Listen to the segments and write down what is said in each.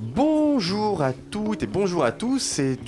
Bonjour à toutes et bonjour à tous. C'est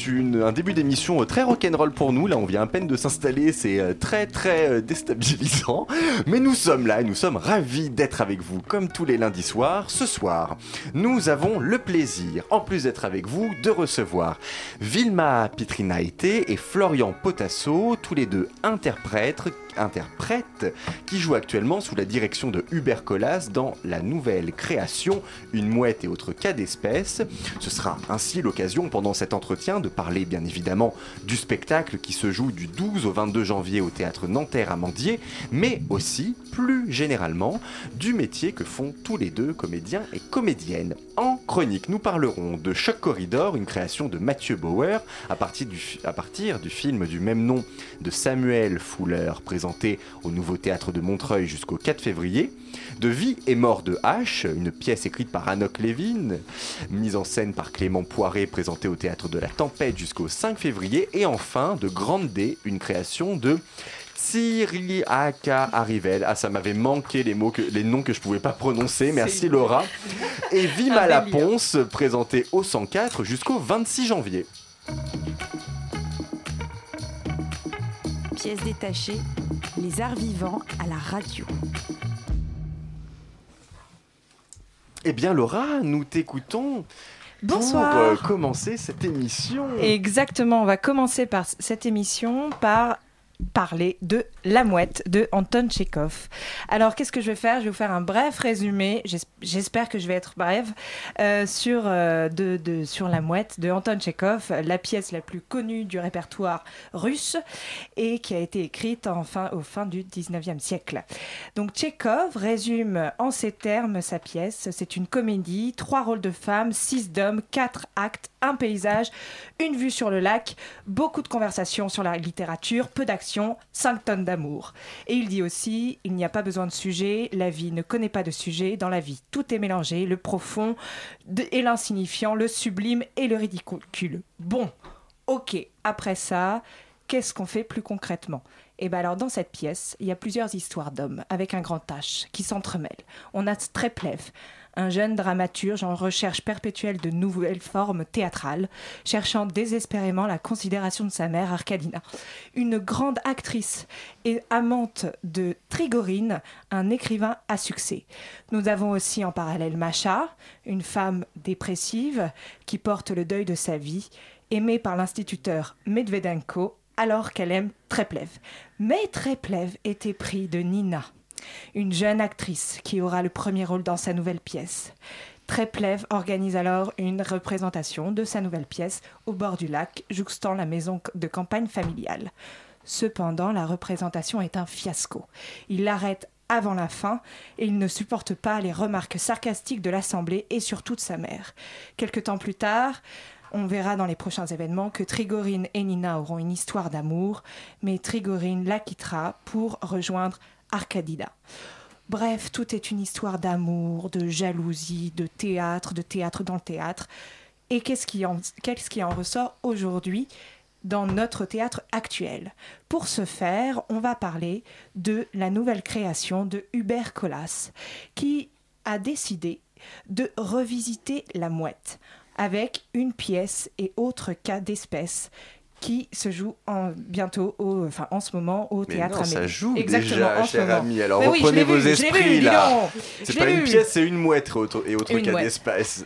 un début d'émission euh, très rock'n'roll pour nous. Là, on vient à peine de s'installer. C'est euh, très très euh, déstabilisant. Mais nous sommes là et nous sommes ravis d'être avec vous comme tous les lundis soirs. Ce soir, nous avons le plaisir, en plus d'être avec vous, de recevoir Vilma Pitrinaite et Florian Potasso, tous les deux interprètes, interprètes qui jouent actuellement sous la direction de Hubert Collas dans la nouvelle création Une mouette et autres cas d'espèces. Ce sera ainsi l'occasion pendant cet entretien de parler bien évidemment du spectacle qui se joue du 12 au 22 janvier au théâtre Nanterre à Mandier, mais aussi plus généralement du métier que font tous les deux comédiens et comédiennes. En chronique, nous parlerons de Choc Corridor, une création de Mathieu Bauer à partir du, à partir du film du même nom de Samuel Fuller présenté au Nouveau Théâtre de Montreuil jusqu'au 4 février, de Vie et mort de H, une pièce écrite par Anouk Levin, mise en scène par Clément Poiré présentée au Théâtre de la Tempête jusqu'au 5 février, et enfin de Grande D, une création de Cyril Aka Arrivel. Ah, ça m'avait manqué les mots, que, les noms que je pouvais pas prononcer. Merci Laura. Et Vima la Ponce, présentée au 104 jusqu'au 26 janvier. Pièce détachée, les arts vivants à la radio. Eh bien, Laura, nous t'écoutons Bonsoir. pour euh, commencer cette émission. Exactement, on va commencer par cette émission par parler de La Mouette de Anton Tchekhov. Alors, qu'est-ce que je vais faire? Je vais vous faire un bref résumé, j'es- j'espère que je vais être brève, euh, sur, euh, sur La Mouette de Anton Tchekhov, la pièce la plus connue du répertoire russe et qui a été écrite en fin, au fin du 19e siècle. Donc Tchekhov résume en ces termes sa pièce. C'est une comédie, trois rôles de femmes, six d'hommes, quatre actes, un paysage, une vue sur le lac, beaucoup de conversations sur la littérature, peu d'action, 5 tonnes d'amour. Et il dit aussi, il n'y a pas besoin de sujet, la vie ne connaît pas de sujet, dans la vie tout est mélangé, le profond et l'insignifiant, le sublime et le ridicule. Bon, ok, après ça, qu'est-ce qu'on fait plus concrètement? Et bien alors dans cette pièce, il y a plusieurs histoires d'hommes avec un grand H qui s'entremêlent. On a Streplev, un jeune dramaturge en recherche perpétuelle de nouvelles formes théâtrales, cherchant désespérément la considération de sa mère Arkadina. Une grande actrice et amante de Trigorine, un écrivain à succès. Nous avons aussi en parallèle Macha, une femme dépressive qui porte le deuil de sa vie, aimée par l'instituteur Medvedenko alors qu'elle aime Treplev. Mais Treplev était pris de Nina, une jeune actrice qui aura le premier rôle dans sa nouvelle pièce. Treplev organise alors une représentation de sa nouvelle pièce au bord du lac, jouxtant la maison de campagne familiale. Cependant, la représentation est un fiasco. Il l'arrête avant la fin et il ne supporte pas les remarques sarcastiques de l'Assemblée et surtout de sa mère. Quelque temps plus tard, on verra dans les prochains événements que Trigorine et Nina auront une histoire d'amour, mais Trigorine la quittera pour rejoindre Arkadina. Bref, tout est une histoire d'amour, de jalousie, de théâtre, de théâtre dans le théâtre. Et qu'est-ce qui en, qu'est-ce qui en ressort aujourd'hui dans notre théâtre actuel? Pour ce faire, on va parler de la nouvelle création de Hubert Collas, qui a décidé de revisiter la mouette avec une pièce et autres cas d'espèces qui se joue en, bientôt, au, enfin en ce moment, au Mais théâtre non, ça joue Exactement, déjà, en cher ami. Alors Mais oui, reprenez l'ai vos vu, esprits vu, là. C'est pas une pièce, c'est une mouette et et Une cas d'espèces.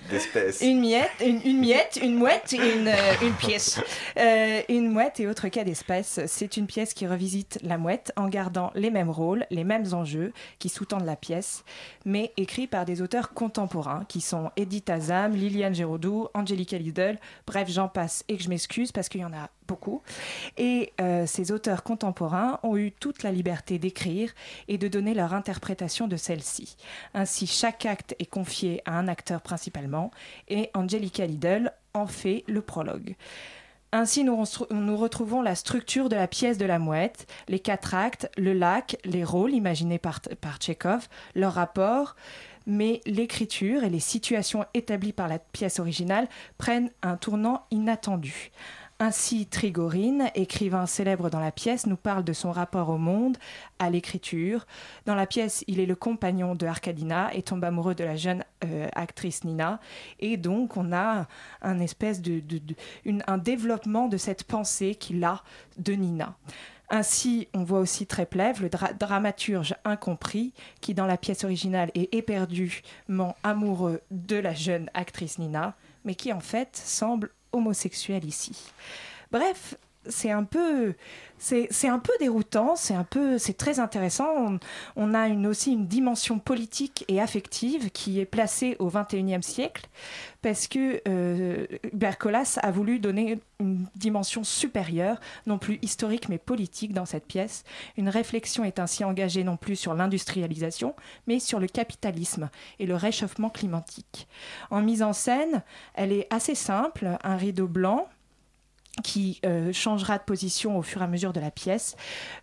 Une miette, une, une miette, une mouette, une, euh, une pièce. Euh, une mouette et autres cas d'espèces, c'est une pièce qui revisite la mouette en gardant les mêmes rôles, les mêmes enjeux qui sous-tendent la pièce, mais écrits par des auteurs contemporains qui sont Edith Azam, Liliane Géraudou, Angelica Lidl, bref, j'en passe et que je m'excuse parce qu'il y en a beaucoup. Et euh, ces auteurs contemporains ont eu toute la liberté d'écrire et de donner leur interprétation de celle-ci. Ainsi, chaque acte est confié à un acteur principalement et Angelica Lidl en fait le prologue. Ainsi, nous, nous, retrouvons la structure de la pièce de la mouette, les quatre actes, le lac, les rôles imaginés par, par Tchekhov, leur rapport, mais l'écriture et les situations établies par la pièce originale prennent un tournant inattendu. Ainsi, Trigorine, écrivain célèbre dans la pièce, nous parle de son rapport au monde, à l'écriture. Dans la pièce, il est le compagnon de Arkadina et tombe amoureux de la jeune euh, actrice Nina. Et donc, on a un espèce de, un développement de cette pensée qu'il a de Nina. Ainsi, on voit aussi Treplev, le dramaturge incompris, qui dans la pièce originale est éperdument amoureux de la jeune actrice Nina, mais qui en fait semble homosexuel ici. Bref, c'est un peu c'est un peu déroutant, c'est un peu c'est très intéressant. On, a une, aussi une dimension politique et affective qui est placée au XXIe siècle parce que euh, Bercolas a voulu donner une dimension supérieure, non plus historique mais politique dans cette pièce. Une réflexion est ainsi engagée non plus sur l'industrialisation, mais sur le capitalisme et le réchauffement climatique. En mise en scène, elle est assez simple, un rideau blanc qui euh, changera de position au fur et à mesure de la pièce,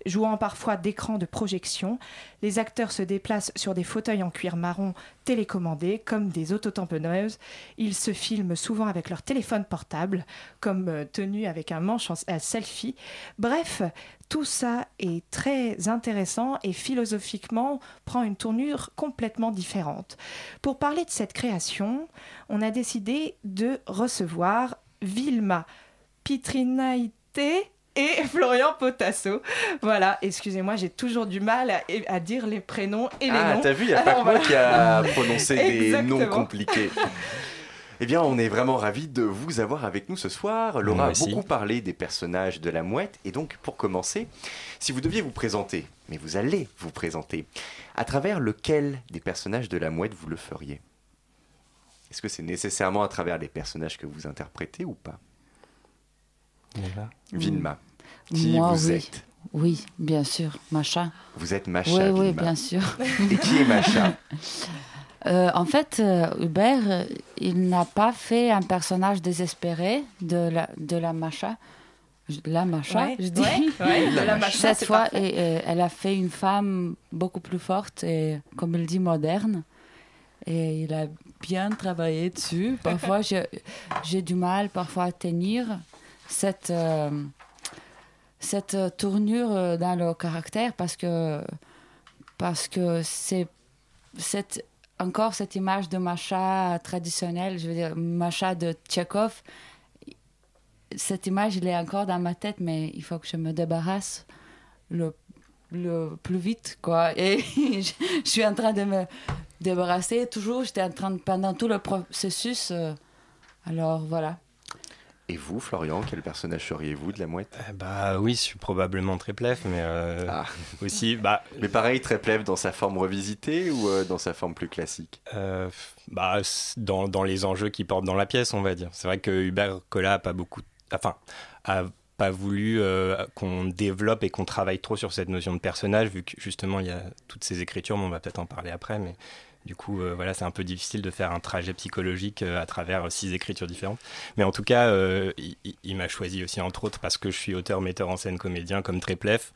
jouant parfois d'écran de projection. Les acteurs se déplacent sur des fauteuils en cuir marron télécommandés, comme des autotamponneuses. Ils se filment souvent avec leur téléphone portable, comme euh, tenu avec un manche à selfie. Bref, tout ça est très intéressant et philosophiquement prend une tournure complètement différente. Pour parler de cette création, on a décidé de recevoir Vilma Pitrinaïté et Florian Potasso. Voilà, excusez-moi, j'ai toujours du mal à, dire les prénoms et les ah, noms. Ah, t'as vu, il n'y a pas que moi qui a prononcé des noms compliqués. Eh bien, on est vraiment ravis de vous avoir avec nous ce soir. Laura a beaucoup parlé des personnages de la mouette. Et donc, pour commencer, si vous deviez vous présenter, mais vous allez vous présenter, à travers lequel des personnages de la mouette vous le feriez? Est-ce que c'est nécessairement à travers les personnages que vous interprétez ou pas? Vilma. Qui vous êtes Oui, bien sûr, Macha. Vous êtes Macha. Oui, oui, bien sûr. Et qui est Macha? Euh, en fait, euh, Hubert, il n'a pas fait un personnage désespéré de la, de la Macha. La Macha, je dis. la Macha, Cette fois, et, elle a fait une femme beaucoup plus forte et, comme il dit, moderne. Et il a bien travaillé dessus. Parfois, j'ai du mal parfois à tenir cette, euh, cette tournure euh, dans le caractère parce que parce que c'est cette encore cette image de Macha traditionnelle, je veux dire Macha de Tchekhov. Cette image, elle est encore dans ma tête, mais il faut que je me débarrasse le, le plus vite, quoi. Et je, suis en train de me débarrasser toujours. J'étais en train de, pendant tout le processus. Euh, alors voilà. Et vous, Florian, quel personnage seriez-vous de la mouette? Euh, Bah oui, je suis probablement Tréplef, mais euh, ah. aussi. Bah, mais pareil, Tréplef dans sa forme revisitée ou euh, dans sa forme plus classique? Bah, dans, dans, les enjeux qu'il porte dans la pièce, on va dire. C'est vrai que Hubert Collat a pas beaucoup. Enfin, a pas voulu qu'on développe et qu'on travaille trop sur cette notion de personnage, vu que justement il y a toutes ces écritures, mais on va peut-être en parler après, mais du coup, euh, voilà, c'est un peu difficile de faire un trajet psychologique euh, à travers six écritures différentes. Mais en tout cas, euh, il, m'a choisi aussi, entre autres, parce que je suis auteur, metteur en scène, comédien, comme Tréplef.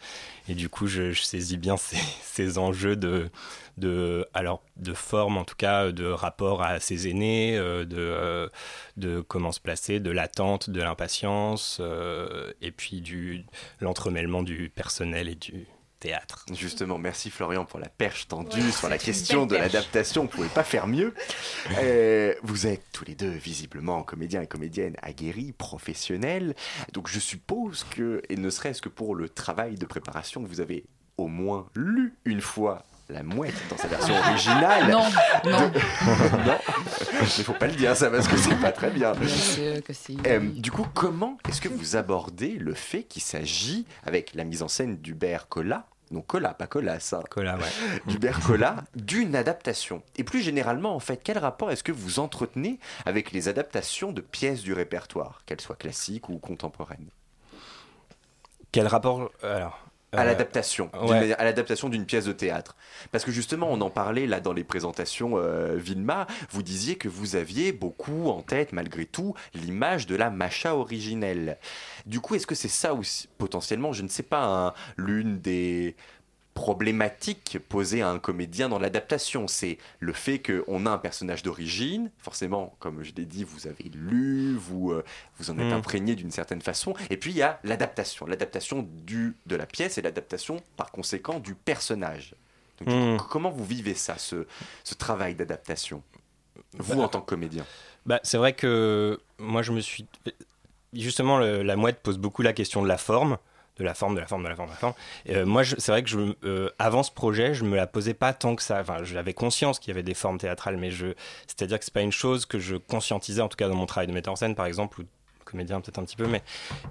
Et du coup, je, saisis bien ces, enjeux de, de, alors, de forme, en tout cas, de rapport à ses aînés, de, de comment se placer, de l'attente, de l'impatience, et puis du l'entremêlement du personnel et du, théâtre. Justement, merci Florian pour la perche tendue sur la question de l'adaptation. Vous ne pouvez pas faire mieux. Euh, vous êtes tous les deux visiblement comédiens et comédiennes aguerris, professionnels. Donc je suppose que, et ne serait-ce que pour le travail de préparation, vous avez au moins lu une fois la mouette dans sa version originale. Non, non. non. Il faut pas le dire ça parce que c'est pas très bien. Bien sûr que si. Euh, du coup, comment est-ce que vous abordez le fait qu'il s'agit, avec la mise en scène d'Hubert Collat, non Collat, pas Collas, ça. Collat, ouais. d'Hubert Collat, d'une adaptation Et plus généralement, en fait, quel rapport est-ce que vous entretenez avec les adaptations de pièces du répertoire, qu'elles soient classiques ou contemporaines? Quel rapport Alors, à Euh, l'adaptation, ouais. à l'adaptation d'une pièce de théâtre. Parce que justement, on en parlait là dans les présentations euh, Vilma, vous disiez que vous aviez beaucoup en tête, malgré tout, l'image de la Macha originelle. Du coup, est-ce que c'est ça aussi, potentiellement, je ne sais pas, hein, l'une des problématiques posées à un comédien dans l'adaptation C'est le fait qu'on a un personnage d'origine, forcément, comme je l'ai dit, vous avez lu, vous, euh, vous en êtes Mm. imprégné d'une certaine façon, et puis il y a l'adaptation, l'adaptation du de la pièce et l'adaptation par conséquent du personnage. Donc, Mm. Comment vous vivez ça, ce, ce travail d'adaptation Vous, Bah, en tant que comédien? Bah, c'est vrai que moi, je me suis. Justement, le- la mouette pose beaucoup la question de la forme. De la forme, de la forme, de la forme, de la forme. Euh, moi, c'est vrai que je, euh, avant ce projet, je me la posais pas tant que ça. Enfin, j'avais conscience qu'il y avait des formes théâtrales, mais je, c'est-à-dire que c'est pas une chose que je conscientisais, en tout cas dans mon travail de metteur en scène, par exemple, ou comédien peut-être un petit peu, mais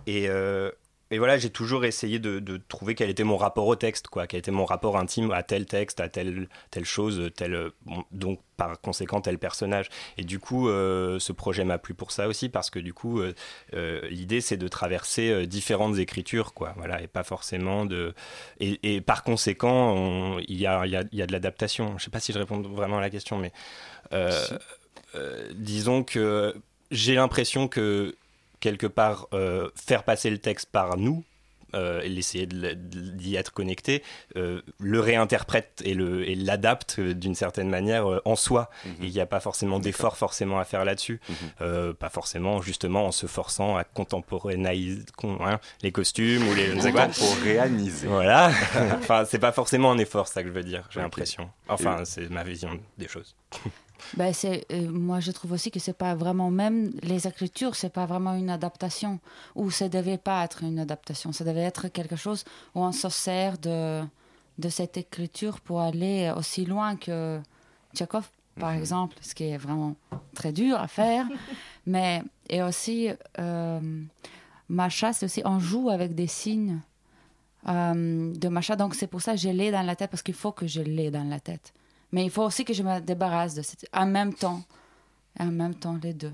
et, euh, et voilà, j'ai toujours essayé de, de trouver quel était mon rapport au texte, quoi, quel était mon rapport intime à tel texte, à telle, telle chose, tel, euh, bon, donc par conséquent tel personnage. Et du coup, euh, ce projet m'a plu pour ça aussi, parce que du coup, euh, euh, l'idée c'est de traverser différentes écritures, quoi, voilà, et pas forcément de. Et, et par conséquent, on- il y a, il y, a, il y a de l'adaptation. Je sais pas si je réponds vraiment à la question, mais disons que j'ai l'impression que quelque part euh, faire passer le texte par nous euh, et l'essayer d'y être connecté euh, le réinterprète et l'adapte euh, d'une certaine manière euh, en soi Mhm. il n'y a pas forcément d'effort forcément à faire là-dessus Mhm. Euh, pas forcément justement en se forçant à contemporanéiser con- hein, les costumes ou les je ne sais quoi Contemporanéiser. voilà enfin c'est pas forcément un effort ça que je veux dire j'ai Ok. l'impression enfin c'est ma vision des choses Ben, c'est, euh, moi, je trouve aussi que c'est pas vraiment, même les écritures, c'est pas vraiment une adaptation, ou ça devait pas être une adaptation, ça devait être quelque chose où on se sert de, de cette écriture pour aller aussi loin que Tchekhov, par Mhm. exemple, ce qui est vraiment très dur à faire. Mais, et aussi, euh, Macha, c'est aussi, on joue avec des signes euh, de Macha, donc c'est pour ça que je l'ai dans la tête, parce qu'il faut que je l'ai dans la tête. Mais il faut aussi que je me débarrasse de cette... En même temps. En même temps, les deux.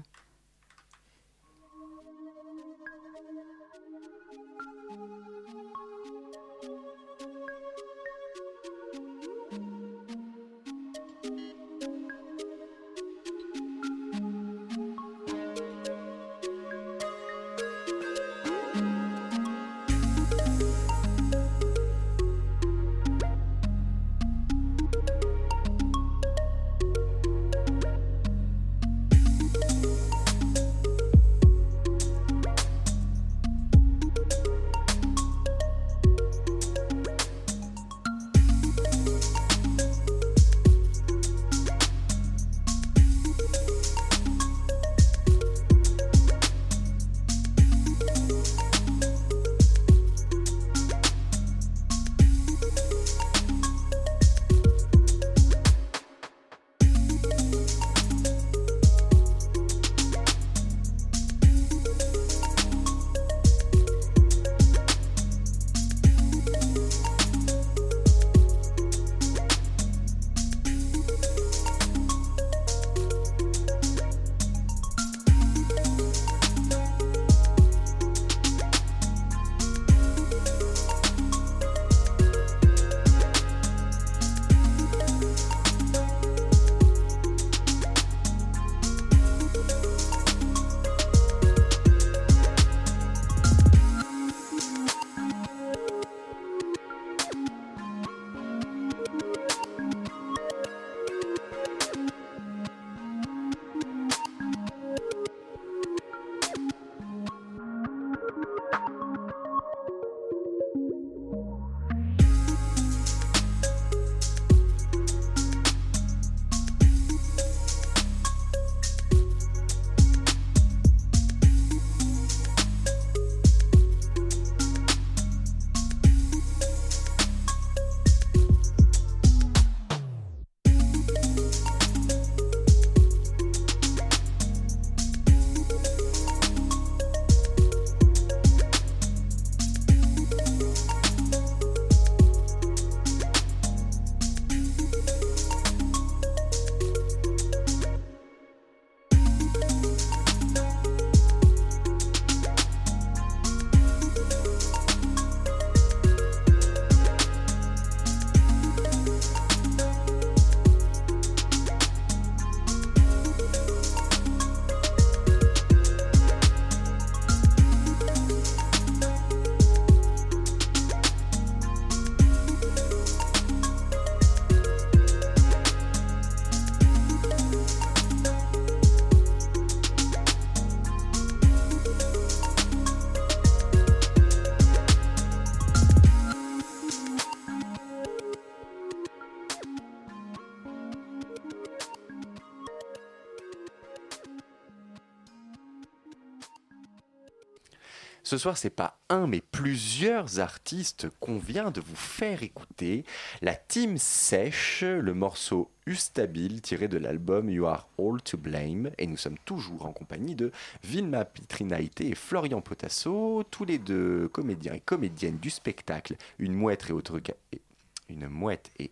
Ce soir, c'est pas un, mais plusieurs artistes qu'on vient de vous faire écouter. La team Sèche, le morceau Ustabil tiré de l'album You Are All to Blame. Et nous sommes toujours en compagnie de Vilma Pitrinaïté et Florian Potasso, tous les deux comédiens et comédiennes du spectacle Une mouette et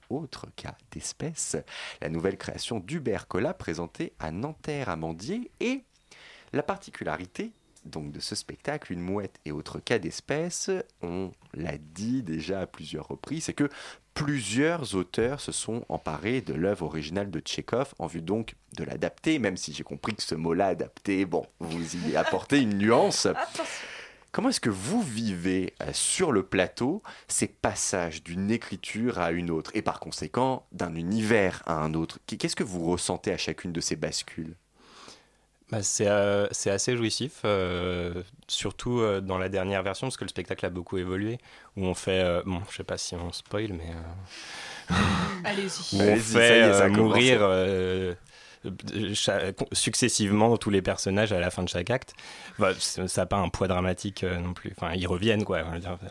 autres cas. D'espèces, la nouvelle création d'Hubert Collat présentée à Nanterre Amandier et la particularité donc de ce spectacle, Une mouette et autres cas d'espèces, on l'a dit déjà à plusieurs reprises, c'est que plusieurs auteurs se sont emparés de l'œuvre originale de Tchekhov en vue donc de l'adapter, même si j'ai compris que ce mot-là, adapté, bon, vous y apportez une nuance. Comment est-ce que vous vivez euh, sur le plateau ces passages d'une écriture à une autre et par conséquent d'un univers à un autre? Qu'est-ce que vous ressentez à chacune de ces bascules? Bah, c'est, euh, c'est assez jouissif, euh, surtout euh, dans la dernière version, parce que le spectacle a beaucoup évolué, où on fait, bon, je sais pas si on spoil, mais... Allez-y. Où on Allez-y, ça y est, fait ça a mourir successivement tous les personnages à la fin de chaque acte. Bah, ça n'a pas un poids dramatique euh, non plus. Enfin, ils reviennent, quoi.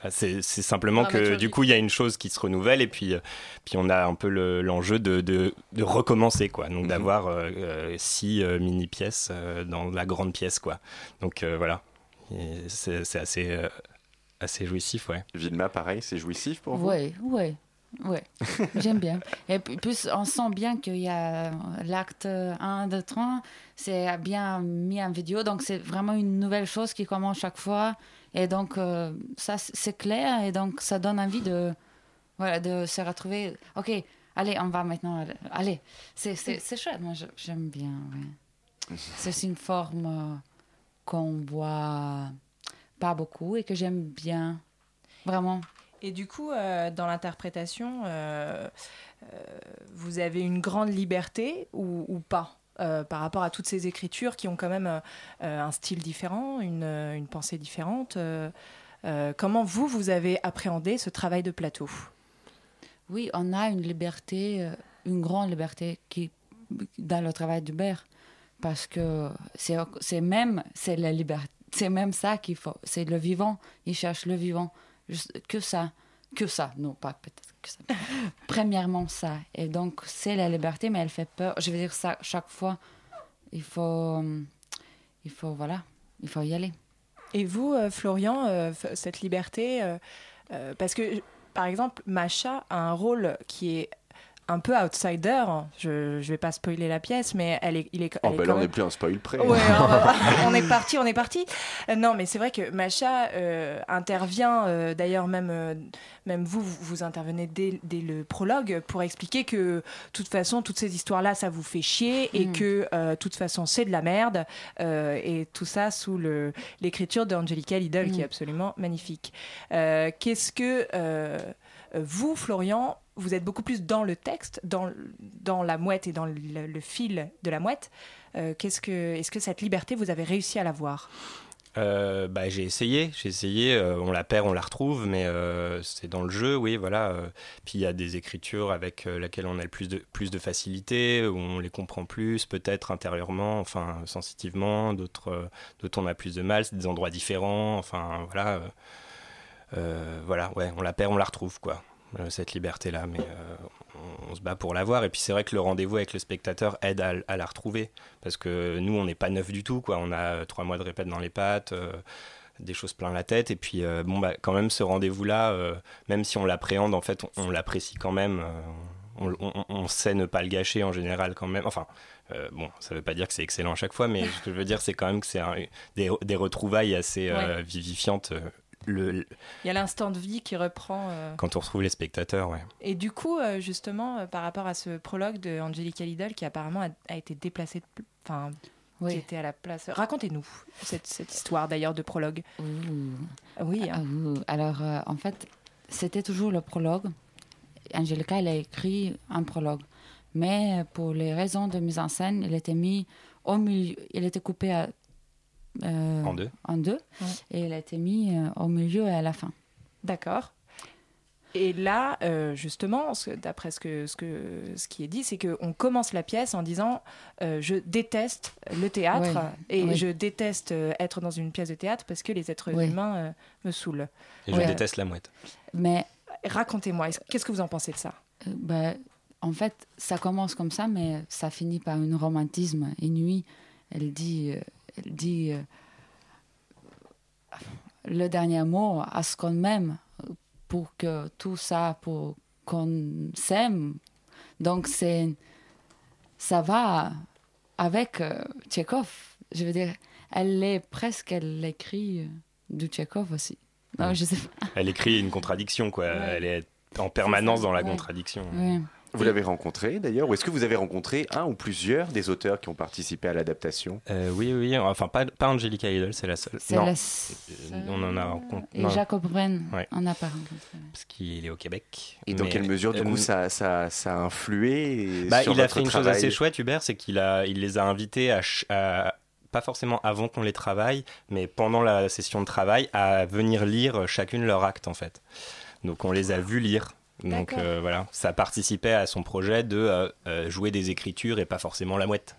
C'est c'est simplement que du coup, il y a une chose qui se renouvelle et puis, euh, puis on a un peu le- l'enjeu de, de, de recommencer, quoi. Donc Mhm. d'avoir euh, six euh, mini-pièces euh, dans la grande pièce, quoi. Donc euh, voilà. C'est c'est assez, euh, assez jouissif, ouais. Vilma, pareil, c'est jouissif pour vous? Oui, oui, oui. J'aime bien. Et plus, on sent bien qu'il y a l'acte 1, 2, 3, c'est bien mis en vidéo. Donc, c'est vraiment une nouvelle chose qui commence chaque fois. Et donc, euh, ça, c'est clair. Et donc, ça donne envie de, voilà, de se retrouver. OK, allez, on va maintenant. Allez, c'est c'est- c'est chouette. Moi, j'aime bien. ouais. C'est une forme euh, qu'on voit pas beaucoup et que j'aime bien. Vraiment. Et du coup, euh, dans l'interprétation, euh, euh, vous avez une grande liberté ou, pas par rapport à toutes ces écritures qui ont quand même un style différent, une, pensée différente. comment vous, vous avez appréhendé ce travail de plateau? Oui, on a une liberté, une grande liberté dans le travail d'Hubert. Parce que c'est même, c'est même ça qu'il faut. C'est le vivant. Il cherche le vivant. Que ça. Que ça. Non, pas peut-être que ça. Premièrement, ça. Et donc, c'est la liberté, mais elle fait peur. Je veux dire, ça, chaque fois, il faut. hum, Il faut, voilà. Il faut y aller. Et vous, euh, Florian, euh, cette liberté, euh, euh, parce que, par exemple, Macha a un rôle qui est un peu outsider. Je ne vais pas spoiler la pièce, mais elle est, il est, Oh, elle est bah quand là, on même- n'est plus un spoil près. Ouais, on est parti, on est parti. Euh, Non, mais c'est vrai que Macha euh, intervient, euh, d'ailleurs même, euh, même vous, vous, vous intervenez dès, dès le prologue pour expliquer que, de toute façon, toutes ces histoires-là, ça vous fait chier et Mm. que, euh, de toute façon, c'est de la merde. euh, et tout ça sous le- l'écriture d'Angelica Lidl, qui est Mm. absolument magnifique. Euh, Qu'est-ce que euh, vous, Florian, vous êtes beaucoup plus dans le texte, dans, dans la mouette et dans le, fil de la mouette. Euh, qu'est-ce que, est-ce que cette liberté, vous avez réussi à l'avoir Euh, bah, j'ai essayé, j'ai essayé. euh, on la perd, on la retrouve, mais c'est dans le jeu, oui, voilà. puis il y a des écritures avec lesquelles on a le plus de plus de facilité, où on les comprend plus, peut-être intérieurement, enfin sensitivement. D'autres, d'autres on a plus de mal. C'est des endroits différents. Enfin voilà, voilà, ouais, on la perd, on la retrouve, quoi. Euh, Cette liberté-là, mais euh, on, on se bat pour l'avoir. Et puis c'est vrai que le rendez-vous avec le spectateur aide à, à la retrouver. Parce que nous on n'est pas neuf du tout quoi. On a euh, trois mois de répète dans les pattes des choses plein la tête. Et puis euh, bon bah quand même ce rendez-vous là même si on l'appréhende en fait on, on l'apprécie quand même euh, on, on- on sait ne pas le gâcher en général quand même. Enfin bon ça veut pas dire que c'est excellent à chaque fois mais ce que je veux dire c'est quand même que c'est des, des retrouvailles assez vivifiantes le, le- Il y a l'instant de vie qui reprend. euh. quand on retrouve les spectateurs ouais Et du coup, euh, justement, euh, par rapport à ce prologue de Angelica Lidl qui apparemment a, a été déplacé, de enfin, qui Oui. était à la place. Racontez-nous cette, cette histoire d'ailleurs de prologue. Ouh. Oui. Ah, hein. ouh. Alors, euh, en fait, c'était toujours le prologue. Angelica, elle a écrit un prologue. Mais pour les raisons de mise en scène, il était mis au milieu. Il était coupé à, euh, en deux en deux. Ouais. Et il a été mis euh, au milieu et à la fin. D'accord. Et là, euh, justement, d'après ce, que, ce, que, ce qui est dit, c'est qu'on commence la pièce en disant euh, Je déteste le théâtre Ouais, et ouais. je déteste euh, être dans une pièce de théâtre parce que les êtres Ouais. humains euh, me saoulent. Et je déteste la mouette. Mais Racontez-moi, est-ce- qu'est-ce que vous en pensez de ça? Euh, ben, en fait, ça commence comme ça, mais ça finit par un romantisme inouï. Elle dit, euh, elle dit euh, le dernier mot à ce qu'on m'aime pour que tout ça, pour qu'on s'aime. Donc, c'est, ça va avec euh, Tchekhov. Je veux dire, elle est presque, elle écrit euh, du Tchekhov aussi. Non, Ouais. je sais pas. Elle écrit une contradiction, quoi. Ouais. Elle est en permanence dans la ouais. contradiction. Vous l'avez rencontré d'ailleurs Ou est-ce que vous avez rencontré un ou plusieurs des auteurs qui ont participé à l'adaptation? Euh, oui, oui, enfin pas, pas Angelica Idol, c'est la seule. C'est la Euh, on en a rencontré. Et non, Jacob Bren, Ouais. on n'a pas rencontré. parce qu'il est au Québec. Et dans quelle mesure, du euh, coup, ça, ça, ça a influé Bah, sur il a fait une chose assez chouette, Hubert, c'est qu'il a, il les a invités à, ch- à- pas forcément avant qu'on les travaille, mais pendant la session de travail, à venir lire chacune leur acte en fait. Donc on les a vus lire. Donc euh, voilà, ça participait à son projet de euh, euh, jouer des écritures et pas forcément la mouette.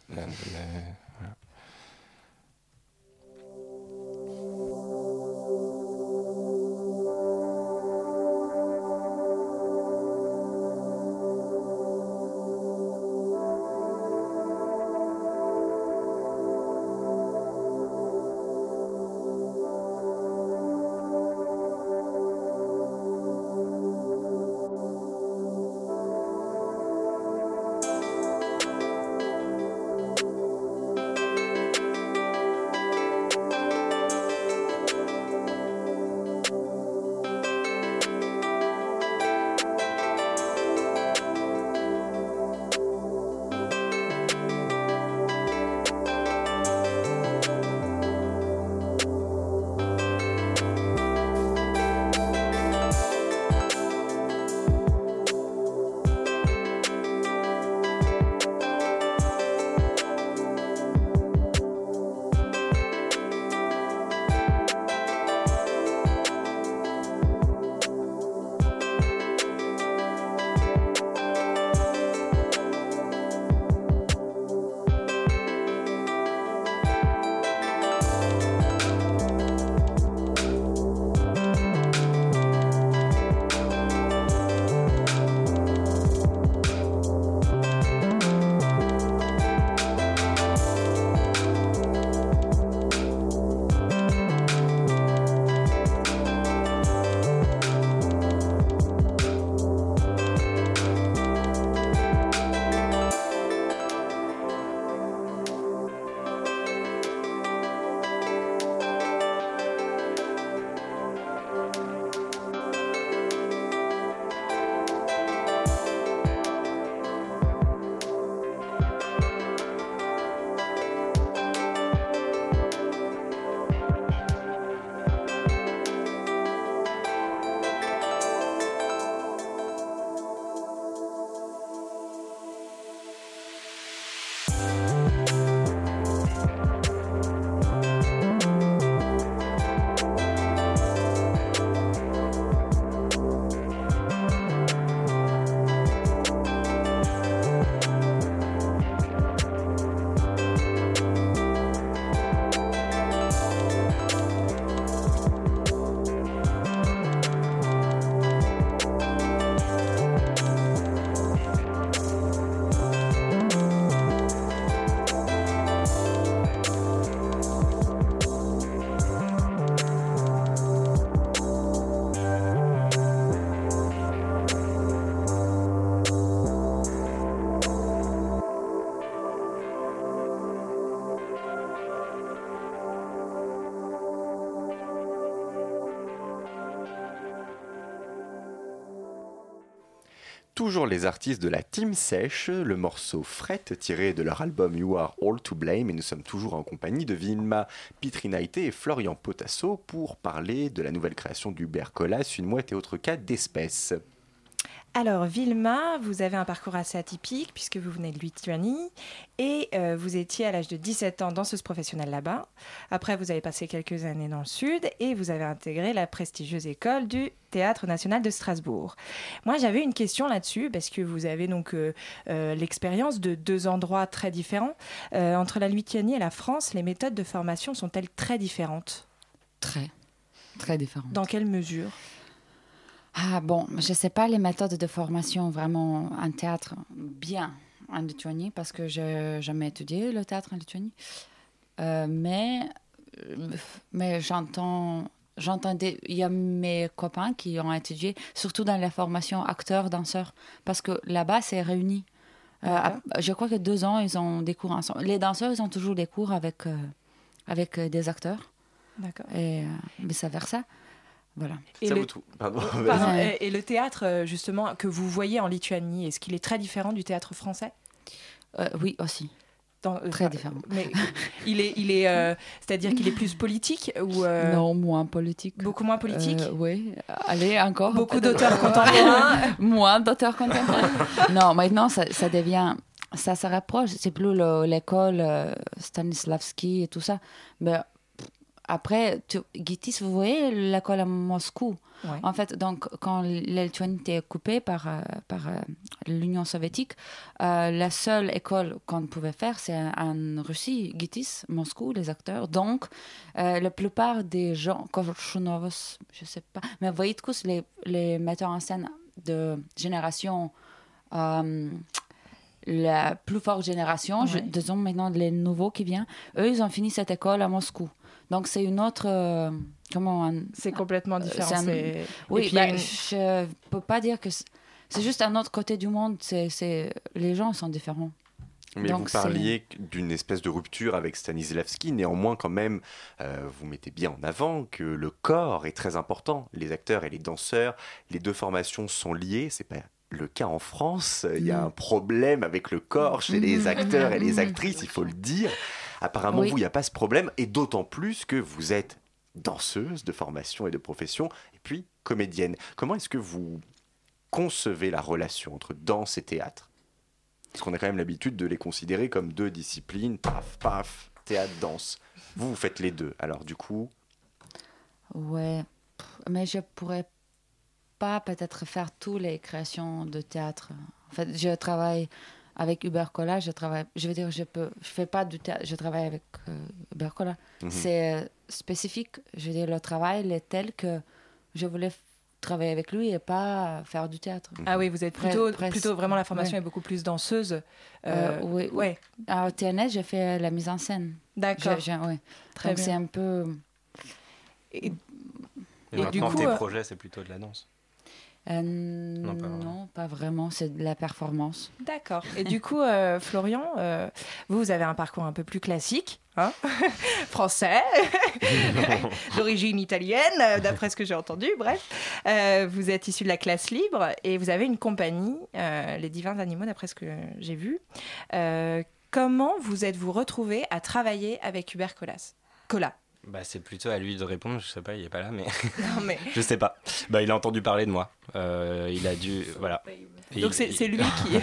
Toujours les artistes de la Team Sèche, le morceau Fret tiré de leur album You Are All to Blame et nous sommes toujours en compagnie de Vilma Pitrinaité et Florian Potasso pour parler de la nouvelle création d'Hubert Collas, Une mouette et autres cas d'espèces. Alors, Vilma, vous avez un parcours assez atypique puisque vous venez de Lituanie et euh, vous étiez à l'âge de 17 ans danseuse professionnelle là-bas. Après, vous avez passé quelques années dans le sud et vous avez intégré la prestigieuse école du Théâtre national de Strasbourg. Moi, j'avais une question là-dessus parce que vous avez donc euh, euh, l'expérience de deux endroits très différents. Entre la Lituanie et la France, les méthodes de formation sont-elles très différentes? Très, très différent. Dans quelle mesure? Ah bon, je ne sais pas les méthodes de formation vraiment en théâtre bien en Lituanie parce que je n'ai jamais étudié le théâtre en Lituanie. Euh, mais mais j'entends, j'entendais, il y a mes copains qui ont étudié, surtout dans la formation acteurs-danseurs, parce que là-bas, c'est réuni. Euh, je crois que deux ans, ils ont des cours ensemble. Les danseurs, ils ont toujours des cours avec, euh, avec des acteurs D'accord. et euh, vice-versa. Voilà. Et Ça le- vous tout. Pardon. Pardon, Ouais. et, et le théâtre, euh, justement, que vous voyez en Lituanie, est-ce qu'il est très différent du théâtre français? Euh, oui, aussi. Dans- euh, Très enfin, différent. Mais il est, il est, euh, c'est-à-dire qu'il est plus politique ou euh, non, moins politique. beaucoup moins politique? Euh, oui, allez, encore. Beaucoup d'auteurs contemporains? Moins d'auteurs contemporains. non, maintenant, ça, ça devient. Ça se rapproche. C'est plus le- l'école Stanislavski et tout ça. Mais après, tu, Gitis, vous voyez l'école à Moscou? Ouais. En fait, donc, quand la Lituanie était coupée par, euh, par euh, l'Union soviétique, euh, la seule école qu'on pouvait faire, c'est en Russie, Gitis, Moscou, les acteurs. Donc, euh, la plupart des gens, Korchunovos, je sais pas, mais vous voyez tous les, les metteurs en scène de génération, euh, la plus forte génération, je- disons maintenant les nouveaux qui viennent, eux, ils ont fini cette école à Moscou. Donc, c'est une autre. euh, comment C'est complètement différent. un- c'est- oui, puis, ben, une- je peux pas dire que c'est juste un autre côté du monde. C'est, les gens sont différents. Mais Donc, vous c'est- parliez d'une espèce de rupture avec Stanislavski. Néanmoins, quand même, euh, vous mettez bien en avant que le corps est très important. Les acteurs et les danseurs, les deux formations sont liées. C'est pas le cas en France. Il y a Non. un problème avec le corps chez les acteurs et les actrices, il faut le dire. Apparemment, Oui. vous, il n'y a pas ce problème. Et d'autant plus que vous êtes danseuse de formation et de profession, et puis comédienne. Comment est-ce que vous concevez la relation entre danse et théâtre? Parce qu'on a quand même l'habitude de les considérer comme deux disciplines, paf, paf, théâtre, danse. Vous, vous faites les deux. Alors du coup, Ouais, mais je pourrais pas peut-être faire toutes les créations de théâtre. En fait, je travaille avec Hubert Collat. Je travaille, je veux dire, je peux, je fais pas du théâtre. Je travaille avec euh, Hubert Collat. Mhm. C'est euh, spécifique. Je veux dire, le travail il est tel que je voulais f- travailler avec lui et pas faire du théâtre. Ah oui, vous êtes plutôt, plutôt vraiment la formation Ouais. est beaucoup plus danseuse. Euh, Euh, oui, oui. ouais, À TNS, j'ai fait la mise en scène. d'accord. Je- je- ouais. Très Donc bien. c'est un peu. Et- Et, Et maintenant, du coup, tes euh, projets, c'est plutôt de la danse. Euh, Non, pas vraiment. non, pas vraiment. C'est de la performance. D'accord. Et du coup, euh, Florian, euh, vous, vous avez un parcours un peu plus classique, hein français, d'origine italienne, d'après ce que j'ai entendu. Bref, Euh, vous êtes issu de la classe libre et vous avez une compagnie, euh, les Divins Animaux, d'après ce que j'ai vu. Euh, comment vous êtes-vous retrouvé à travailler avec Hubert Collas Collat. Bah, c'est plutôt à lui de répondre. Je sais pas, il est pas là, mais Non, mais... je sais pas. Bah, il a entendu parler de moi. Euh, il a dû, voilà. Et Donc il- c'est c'est lui qui.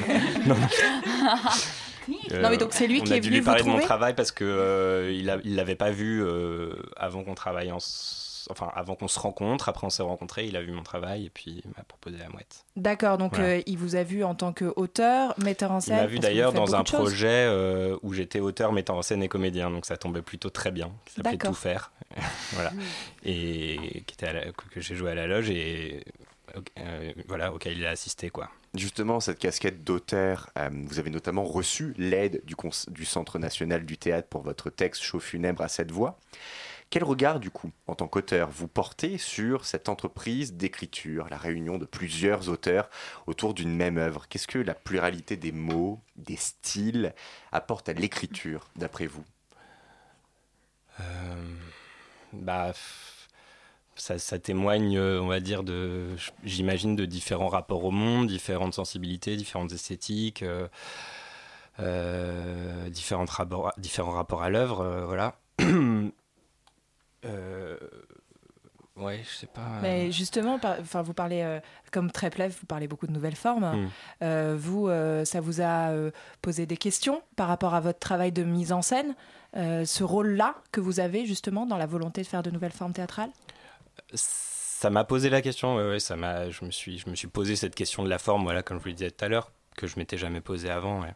Euh, Non, mais donc c'est lui on qui a est dû venu lui vous parler de mon travail parce que euh, il, a- il l'avait pas vu euh, avant qu'on travaille en enfin avant qu'on se rencontre après on s'est rencontrés il a vu mon travail et puis il m'a proposé la mouette D'accord, donc Voilà. euh, il vous a vu en tant qu'auteur, metteur en il scène. m'a vu d'ailleurs dans un projet euh, où j'étais auteur metteur en scène et comédien donc ça tombait plutôt très bien qui s'appelait tout faire voilà et qui était à la- que j'ai joué à la loge et euh, voilà auquel il a assisté quoi justement, cette casquette d'auteur, euh, vous avez notamment reçu l'aide du Centre national du théâtre pour votre texte Chaud funèbre à cette voix. Quel regard, du coup, en tant qu'auteur, vous portez sur cette entreprise d'écriture, la réunion de plusieurs auteurs autour d'une même œuvre? Qu'est-ce que la pluralité des mots, des styles apporte à l'écriture, d'après vous? Euh, bah, ça, témoigne, euh, on va dire, de, j'imagine, de différents rapports au monde, différentes sensibilités, différentes esthétiques, euh, différentes rapports, différents rapports à l'œuvre, voilà. Euh, Ouais, je sais pas. Mais justement, par- enfin, vous parlez, euh, comme Treplev, vous parlez beaucoup de nouvelles formes. Hmm. Euh, vous, euh, ça vous a euh, posé des questions par rapport à votre travail de mise en scène euh, Ce rôle-là que vous avez justement dans la volonté de faire de nouvelles formes théâtrales? Ça m'a posé la question, ouais, ouais, ça m'a, je, me suis, je me suis posé cette question de la forme, voilà, comme je vous le disais tout à l'heure, que je m'étais jamais posé avant. ouais.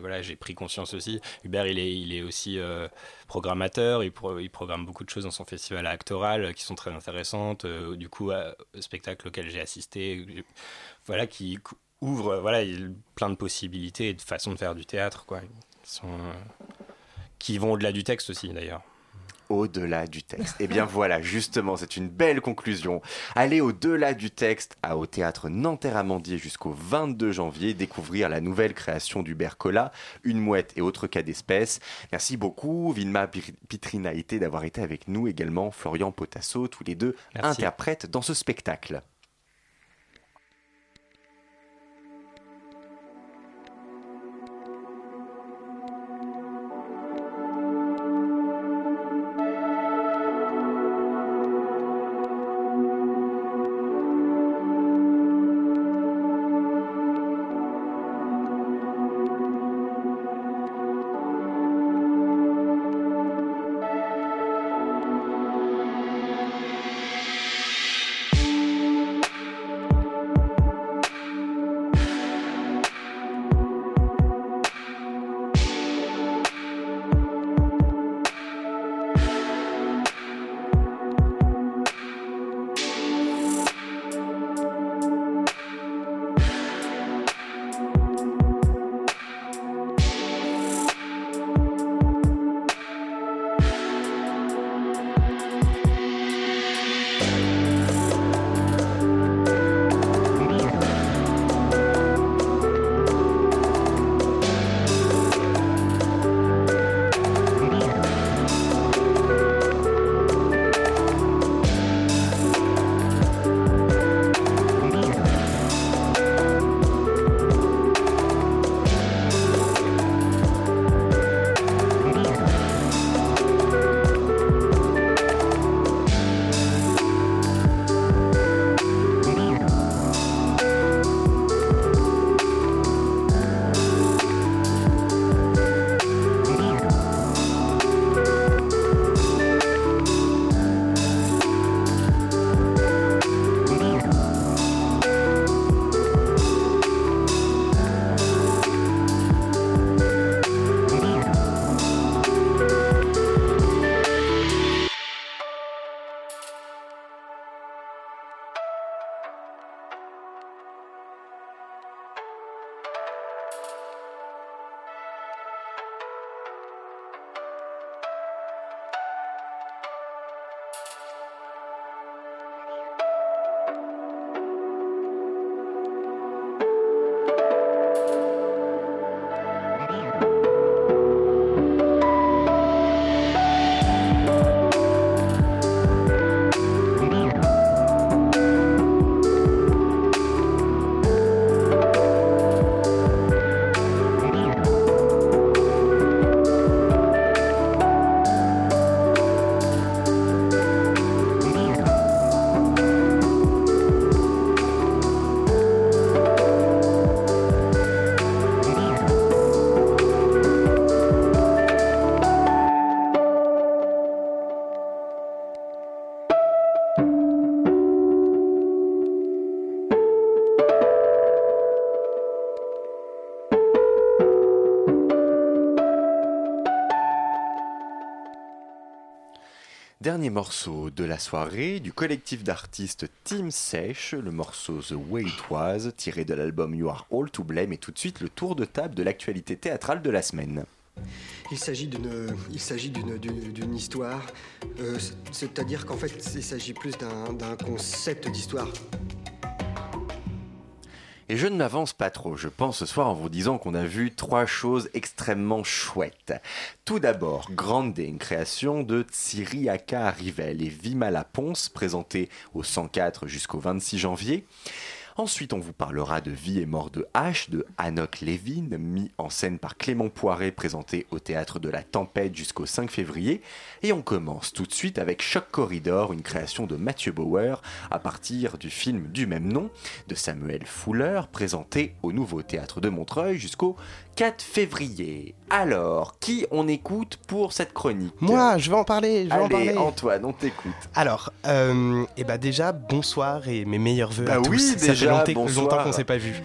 Voilà, j'ai pris conscience aussi. Hubert, il est, il est aussi euh, programmateur, il, pro- il programme beaucoup de choses dans son festival à Actoral euh, qui sont très intéressantes. euh, du coup, euh, au spectacle auquel j'ai assisté, voilà, qui ouvre voilà, plein de possibilités et de façons de faire du théâtre, quoi. Euh, qui vont au-delà du texte aussi, d'ailleurs. Au-delà du texte. Eh bien voilà, justement, c'est une belle conclusion. Allez au-delà du texte, à au théâtre Nanterre-Amandier jusqu'au 22 janvier, découvrir la nouvelle création d'Hubert Collat, Une mouette et autres cas d'espèces. Merci beaucoup, Vilma Pitrinaïté, d'avoir été avec nous également, Florian Potasso, tous les deux Merci. interprètes dans ce spectacle. Dernier morceau de la soirée du collectif d'artistes Team Sèche, le morceau The Way It Was, tiré de l'album You Are All to Blame, et tout de suite le tour de table de l'actualité théâtrale de la semaine. Il s'agit d'une, il s'agit d'une, histoire, euh, c'est-à-dire qu'en fait, il s'agit plus d'un, d'un concept d'histoire. Et je ne m'avance pas trop, je pense ce soir en vous disant qu'on a vu trois choses extrêmement chouettes. Tout d'abord, Grande, une création de Tsiriaka Rivel et Vimala Ponce, présentée au 104 jusqu'au 26 janvier. Ensuite, on vous parlera de Vie et mort de H de Hanok Levin, mis en scène par Clément Poiret, présenté au théâtre de la Tempête jusqu'au 5 février. Et on commence tout de suite avec Choc Corridor, une création de Mathieu Bauer à partir du film du même nom de Samuel Fuller, présenté au nouveau théâtre de Montreuil jusqu'au 4 février. Alors, qui on écoute pour cette chronique Moi, je vais en parler. Je vais en Allez, parler. Antoine, on t'écoute. Alors, euh, et bah déjà, bonsoir et mes meilleurs voeux Bah à tous. oui, Ça déjà, fait longtemps, qu'on s'est pas vu.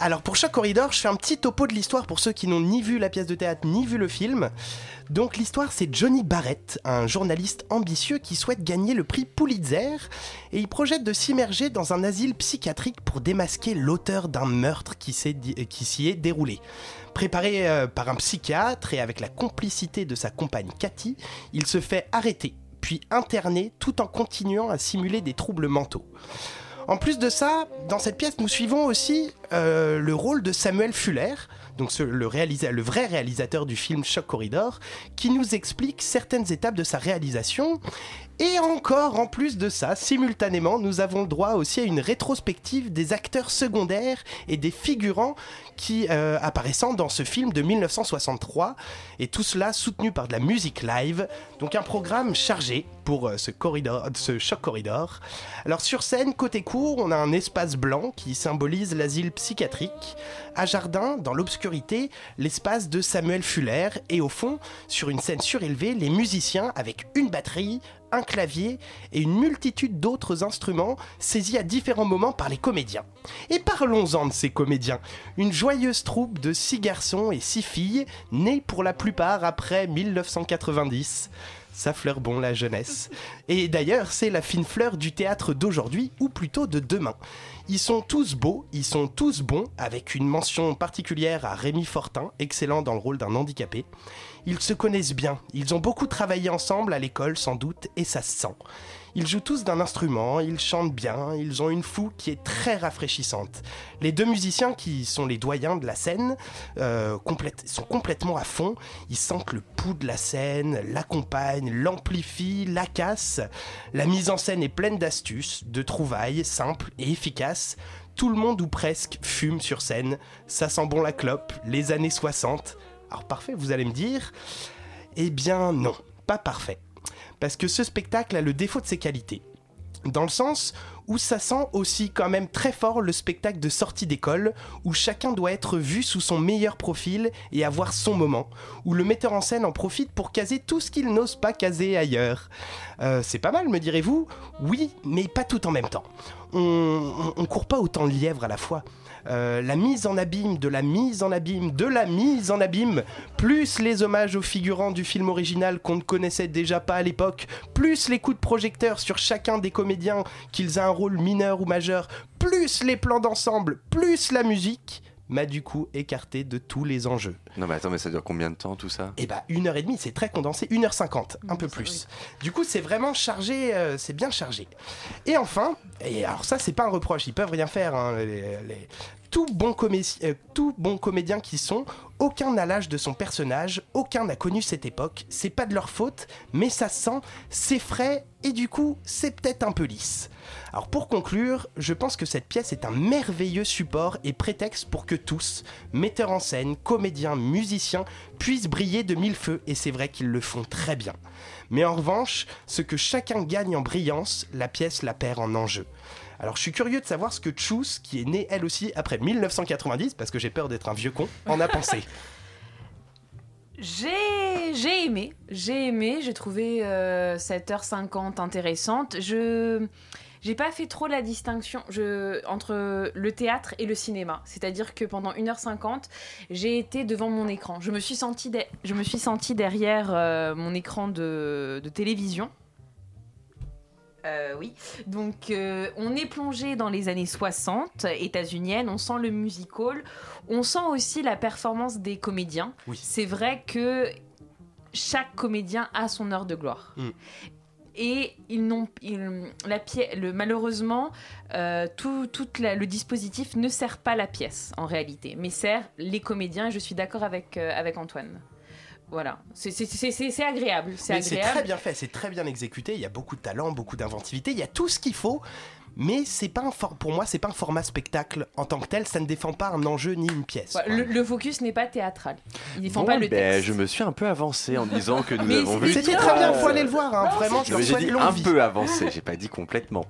Alors pour chaque corridor, je fais un petit topo de l'histoire pour ceux qui n'ont ni vu la pièce de théâtre ni vu le film. Donc l'histoire c'est Johnny Barrett, un journaliste ambitieux qui souhaite gagner le prix Pulitzer et il projette de s'immerger dans un asile psychiatrique pour démasquer l'auteur d'un meurtre qui s'y est déroulé. Préparé euh, par un psychiatre et avec la complicité de sa compagne Cathy, il se fait arrêter puis interné tout en continuant à simuler des troubles mentaux. En plus de ça, dans cette pièce, nous suivons aussi euh, le rôle de Samuel Fuller, le, le vrai réalisateur du film Choc Corridor, qui nous explique certaines étapes de sa réalisation. Et encore, en plus de ça, simultanément, nous avons le droit aussi à une rétrospective des acteurs secondaires et des figurants qui euh, apparaissant dans ce film de 1963, et tout cela soutenu par de la musique live, donc un programme chargé pour euh, ce, corridor, ce choc corridor. Alors sur scène, côté court, on a un espace blanc qui symbolise l'asile psychiatrique, à jardin, dans l'obscurité, l'espace de Samuel Fuller, et au fond, sur une scène surélevée, les musiciens avec une batterie, un clavier et une multitude d'autres instruments saisis à différents moments par les comédiens. Et parlons-en de ces comédiens. Une joyeuse troupe de six garçons et six filles, nés pour la plupart après 1990. Ça fleure bon la jeunesse. Et d'ailleurs, c'est la fine fleur du théâtre d'aujourd'hui, ou plutôt de demain. Ils sont tous beaux, ils sont tous bons, avec une mention particulière à Rémi Fortin, excellent dans le rôle d'un handicapé. Ils se connaissent bien, ils ont beaucoup travaillé ensemble à l'école sans doute, et ça se sent. Ils jouent tous d'un instrument, ils chantent bien, ils ont une fougue qui est très rafraîchissante. Les deux musiciens qui sont les doyens de la scène euh, sont complètement à fond, ils sentent le pouls de la scène, l'accompagnent, l'amplifient, la cassent. La mise en scène est pleine d'astuces, de trouvailles simples et efficaces. Tout le monde ou presque fume sur scène, ça sent bon la clope, les années 60. Alors parfait, vous allez me dire Eh bien non, pas parfait. Parce que ce spectacle a le défaut de ses qualités. Dans le sens où ça sent aussi quand même très fort le spectacle de sortie d'école, où chacun doit être vu sous son meilleur profil et avoir son moment, où le metteur en scène en profite pour caser tout ce qu'il n'ose pas caser ailleurs. Euh, c'est pas mal, me direz-vous? Oui, mais pas tout en même temps. On, on, on court pas autant de lièvres à la fois. Euh, la mise en abîme, de la mise en abîme, de la mise en abîme, plus les hommages aux figurants du film original qu'on ne connaissait déjà pas à l'époque, plus les coups de projecteur sur chacun des comédiens, qu'ils aient un rôle mineur ou majeur, plus les plans d'ensemble, plus la musique, m'a du coup écarté de tous les enjeux. Non mais attends, mais ça dure combien de temps tout ça? Et bah une heure et demie, c'est très condensé, 1h50, un peu plus. Du coup, c'est vraiment chargé, euh, c'est bien chargé. Et enfin, et alors ça, c'est pas un reproche, ils peuvent rien faire, hein, les, les- tout, bon comédien, euh, tout bon comédien qui sont, aucun n'a l'âge de son personnage, aucun n'a connu cette époque, c'est pas de leur faute, mais ça se sent, c'est frais, et du coup, c'est peut-être un peu lisse. Alors pour conclure, je pense que cette pièce est un merveilleux support et prétexte pour que tous, metteurs en scène, comédiens, musiciens, puissent briller de mille feux, et c'est vrai qu'ils le font très bien. Mais en revanche, ce que chacun gagne en brillance, la pièce la perd en enjeu. Alors je suis curieux de savoir ce que Chus, qui est née elle aussi après 1990, parce que j'ai peur d'être un vieux con, en a pensé. J'ai j'ai aimé, j'ai aimé, j'ai trouvé euh, cette heure 50 intéressante. Je j'ai pas fait trop la distinction je, entre le théâtre et le cinéma. C'est-à-dire que pendant 1h50, j'ai été devant mon écran. Je me suis sentie, de- je me suis sentie derrière euh, mon écran de, de télévision. Euh, oui. Donc, euh, on est plongé dans les années 60 états-uniennes. On sent le musical. On sent aussi la performance des comédiens. C'est vrai que chaque comédien a son heure de gloire. Mm. Et ils n'ont, la pièce, le, malheureusement, euh, tout, tout la- le dispositif ne sert pas la pièce en réalité, mais sert les comédiens. Et je suis d'accord avec, avec Antoine. Voilà, c'est, agréable. C'est très bien fait, c'est très bien exécuté, il y a beaucoup de talent, beaucoup d'inventivité, il y a tout ce qu'il faut. Mais c'est pas un for- pour moi, c'est pas un format spectacle en tant que tel. Ça ne défend pas un enjeu ni une pièce. Ouais, le, le focus n'est pas théâtral. Il défend Bon, pas le ben, texte. je me suis un peu avancé en disant que nous Mais avons vu. C'était très bien, faut aller le voir. hein. Vraiment, je J'ai dit un vie. peu avancé, j'ai pas dit complètement.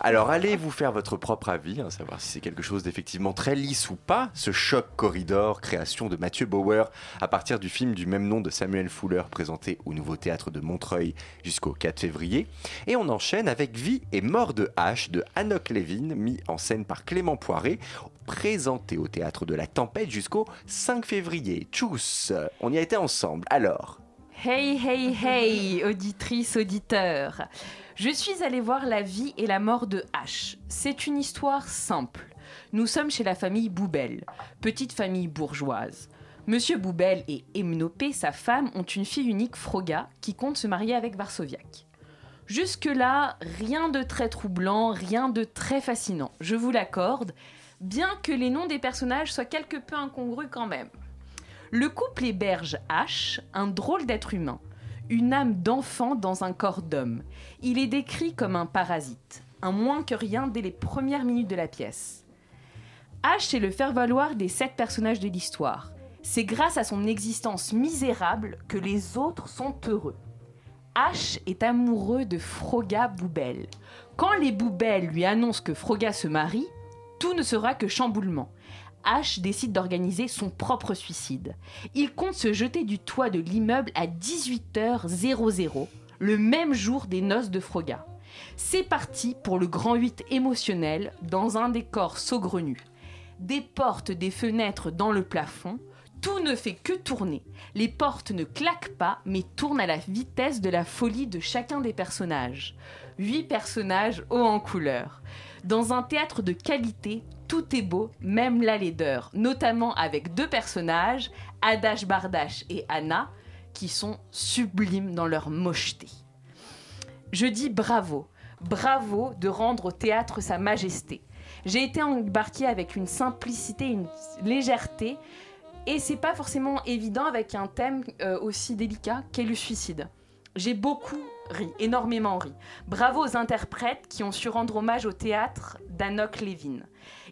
Alors allez vous faire votre propre avis, hein, savoir si c'est quelque chose d'effectivement très lisse ou pas, ce choc corridor, création de Mathieu Bauer à partir du film du même nom de Samuel Fuller présenté au Nouveau Théâtre de Montreuil jusqu'au 4 février. Et on enchaîne avec Vie et mort de H de Hanok Levin, mis en scène par Clément Poiré, présenté au Théâtre de la Tempête jusqu'au 5 février. Tchuss On y a été ensemble. Alors Hey, hey, hey, auditrice, auditeur. Je suis allée voir la vie et la mort de H. C'est une histoire simple. Nous sommes chez la famille Boubel, petite famille bourgeoise. Monsieur Boubel et Emnopé, sa femme, ont une fille unique, Froga, qui compte se marier avec Varsoviak. Jusque-là, rien de très troublant, rien de très fascinant, je vous l'accorde, bien que les noms des personnages soient quelque peu incongrus quand même. Le couple héberge H, un drôle d'être humain, une âme d'enfant dans un corps d'homme. Il est décrit comme un parasite, un moins que rien dès les premières minutes de la pièce. H est le faire-valoir des sept personnages de l'histoire. C'est grâce à son existence misérable que les autres sont heureux. H est amoureux de Froga Boubel. Quand les Boubel lui annoncent que Froga se marie, tout ne sera que chamboulement. H décide d'organiser son propre suicide. Il compte se jeter du toit de l'immeuble à 18h00, le même jour des noces de Froga. C'est parti pour le grand 8 émotionnel dans un décor saugrenu. Des portes, des fenêtres dans le plafond, tout ne fait que tourner. Les portes ne claquent pas, mais tournent à la vitesse de la folie de chacun des personnages. Huit personnages hauts en couleur. Dans un théâtre de qualité, tout est beau, même la laideur, notamment avec deux personnages, Adash Bardash et Anna, qui sont sublimes dans leur mocheté. Je dis bravo, bravo de rendre au théâtre sa majesté. J'ai été embarquée avec une simplicité, une légèreté, et c'est pas forcément évident avec un thème euh, aussi délicat qu'est le suicide. J'ai beaucoup ri, énormément ri. Bravo aux interprètes qui ont su rendre hommage au théâtre d'Anok Levin.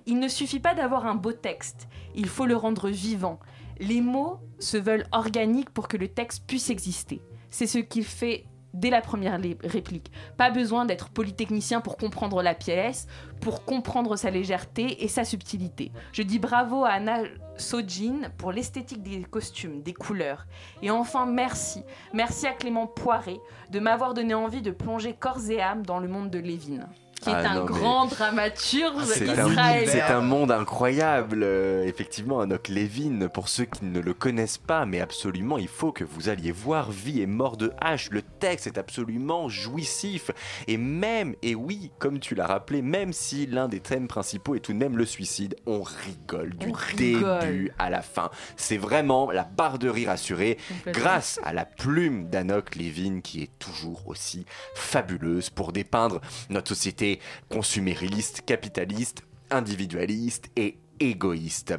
Il ne suffit pas d'avoir un beau texte, il faut le rendre vivant. Les mots se veulent organiques pour que le texte puisse exister. C'est ce qu'il fait dès la première réplique. Pas besoin d'être polytechnicien pour comprendre la pièce, pour comprendre sa légèreté et sa subtilité. Je dis bravo à Anna Sojin pour l'esthétique des costumes, des couleurs. Et enfin, merci. Merci à Clément Poiré de m'avoir donné envie de plonger corps et âme dans le monde de Lévin, qui est Ah un non, grand dramaturge C'est un, israélien. c'est un monde incroyable, euh, effectivement, Anok Levin, pour ceux qui ne le connaissent pas, mais absolument, il faut que vous alliez voir Vie et mort de H. Le texte est absolument jouissif. Et même, et oui, comme tu l'as rappelé, même si l'un des thèmes principaux est tout de même le suicide, on rigole du On rigole. début à la fin. C'est vraiment la barre de rire assurée, grâce à la plume d'Anok Levin, qui est toujours aussi fabuleuse pour dépeindre notre société consumériste, capitaliste, individualiste et égoïste.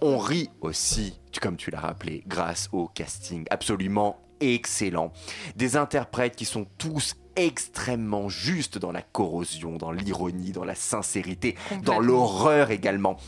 On rit aussi, comme tu l'as rappelé, grâce au casting absolument excellent. Des interprètes qui sont tous extrêmement justes dans la corrosion, dans l'ironie, dans la sincérité, dans l'horreur également.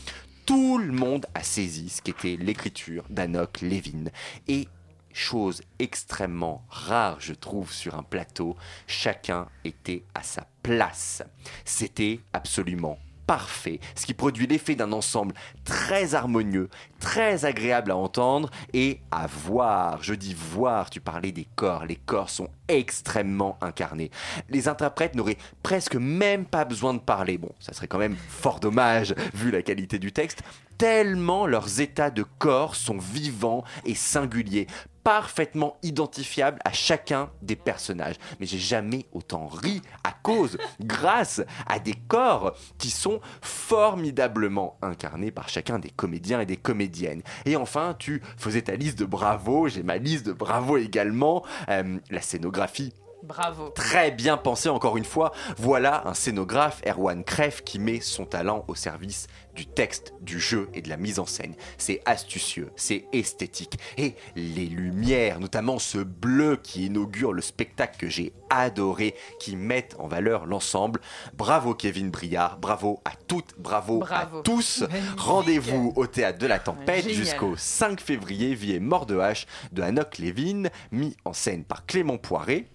Tout le monde a saisi ce qu'était l'écriture d'Anok Levin. Et chose extrêmement rare, je trouve, sur un plateau, chacun était à sa place. C'était absolument parfait, ce qui produit l'effet d'un ensemble très harmonieux, très agréable à entendre et à voir. Je dis voir, tu parlais des corps, les corps sont extrêmement incarnés. Les interprètes n'auraient presque même pas besoin de parler. Bon, ça serait quand même fort dommage vu la qualité du texte, tellement leurs états de corps sont vivants et singuliers, parfaitement identifiables à chacun des personnages. Mais j'ai jamais autant ri à cause, grâce à des corps qui sont formidablement incarnés par chacun des comédiens et des comédiennes. Et enfin, tu faisais ta liste de bravo, j'ai ma liste de bravo également. Euh, la scénographie Bravo. Très bien pensé encore une fois. Voilà un scénographe, Erwan Kreff, qui met son talent au service du texte, du jeu et de la mise en scène. C'est astucieux, c'est esthétique. Et les lumières, notamment ce bleu qui inaugure le spectacle que j'ai adoré, qui mettent en valeur l'ensemble. Bravo Kevin Briard, bravo à toutes, bravo, Bravo. à tous. Rendez-vous au Théâtre de la Tempête Génial. jusqu'au 5 février, Vie et mort de hache de Hanok Levin, mis en scène par Clément Poiré.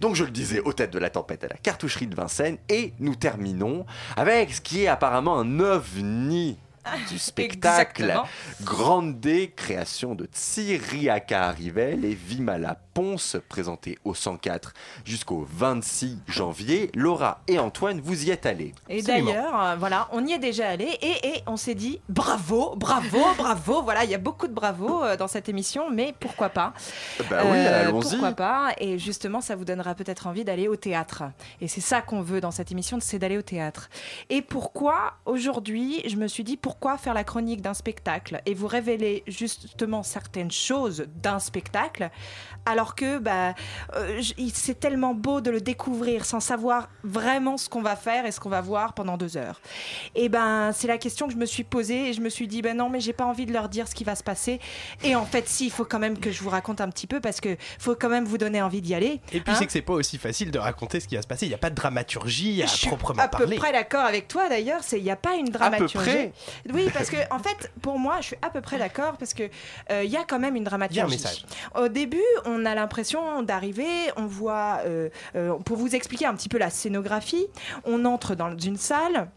Donc je le disais, au tête de la tempête à la cartoucherie de Vincennes. Et nous terminons avec ce qui est apparemment un ovni du spectacle. Grande D, création de Tsiriaka Arrivel et Vimala Ponce, présenté au 104 jusqu'au 26 janvier. Laura et Antoine, vous y êtes allés. Et d'ailleurs, euh, voilà, on y est déjà allé et, et on s'est dit bravo, bravo, bravo. Voilà, il y a beaucoup de bravo euh, dans cette émission, mais pourquoi pas? Bah oui, Euh, allons-y. Pourquoi pas? Et justement, ça vous donnera peut-être envie d'aller au théâtre. Et c'est ça qu'on veut dans cette émission, c'est d'aller au théâtre. Et pourquoi aujourd'hui, je me suis dit pourquoi faire la chronique d'un spectacle et vous révéler justement certaines choses d'un spectacle? Alors que bah, euh, c'est tellement beau de le découvrir sans savoir vraiment ce qu'on va faire et ce qu'on va voir pendant deux heures. Et ben c'est la question que je me suis posée et je me suis dit ben non mais j'ai pas envie de leur dire ce qui va se passer. Et en fait si, il faut quand même que je vous raconte un petit peu parce que faut quand même vous donner envie d'y aller. Et puis hein. c'est que c'est pas aussi facile de raconter ce qui va se passer. Il n'y a pas de dramaturgie à Je suis proprement à peu parler. près d'accord avec toi d'ailleurs, c'est il n'y a pas une peu dramaturgie. près Oui, parce que en fait, pour moi, je suis à peu près d'accord parce que euh, il y a quand même une dramaturgie. Il y a un message. Au début, on a l'impression d'arriver, on voit, euh, euh, pour vous expliquer un petit peu la scénographie, on entre dans une salle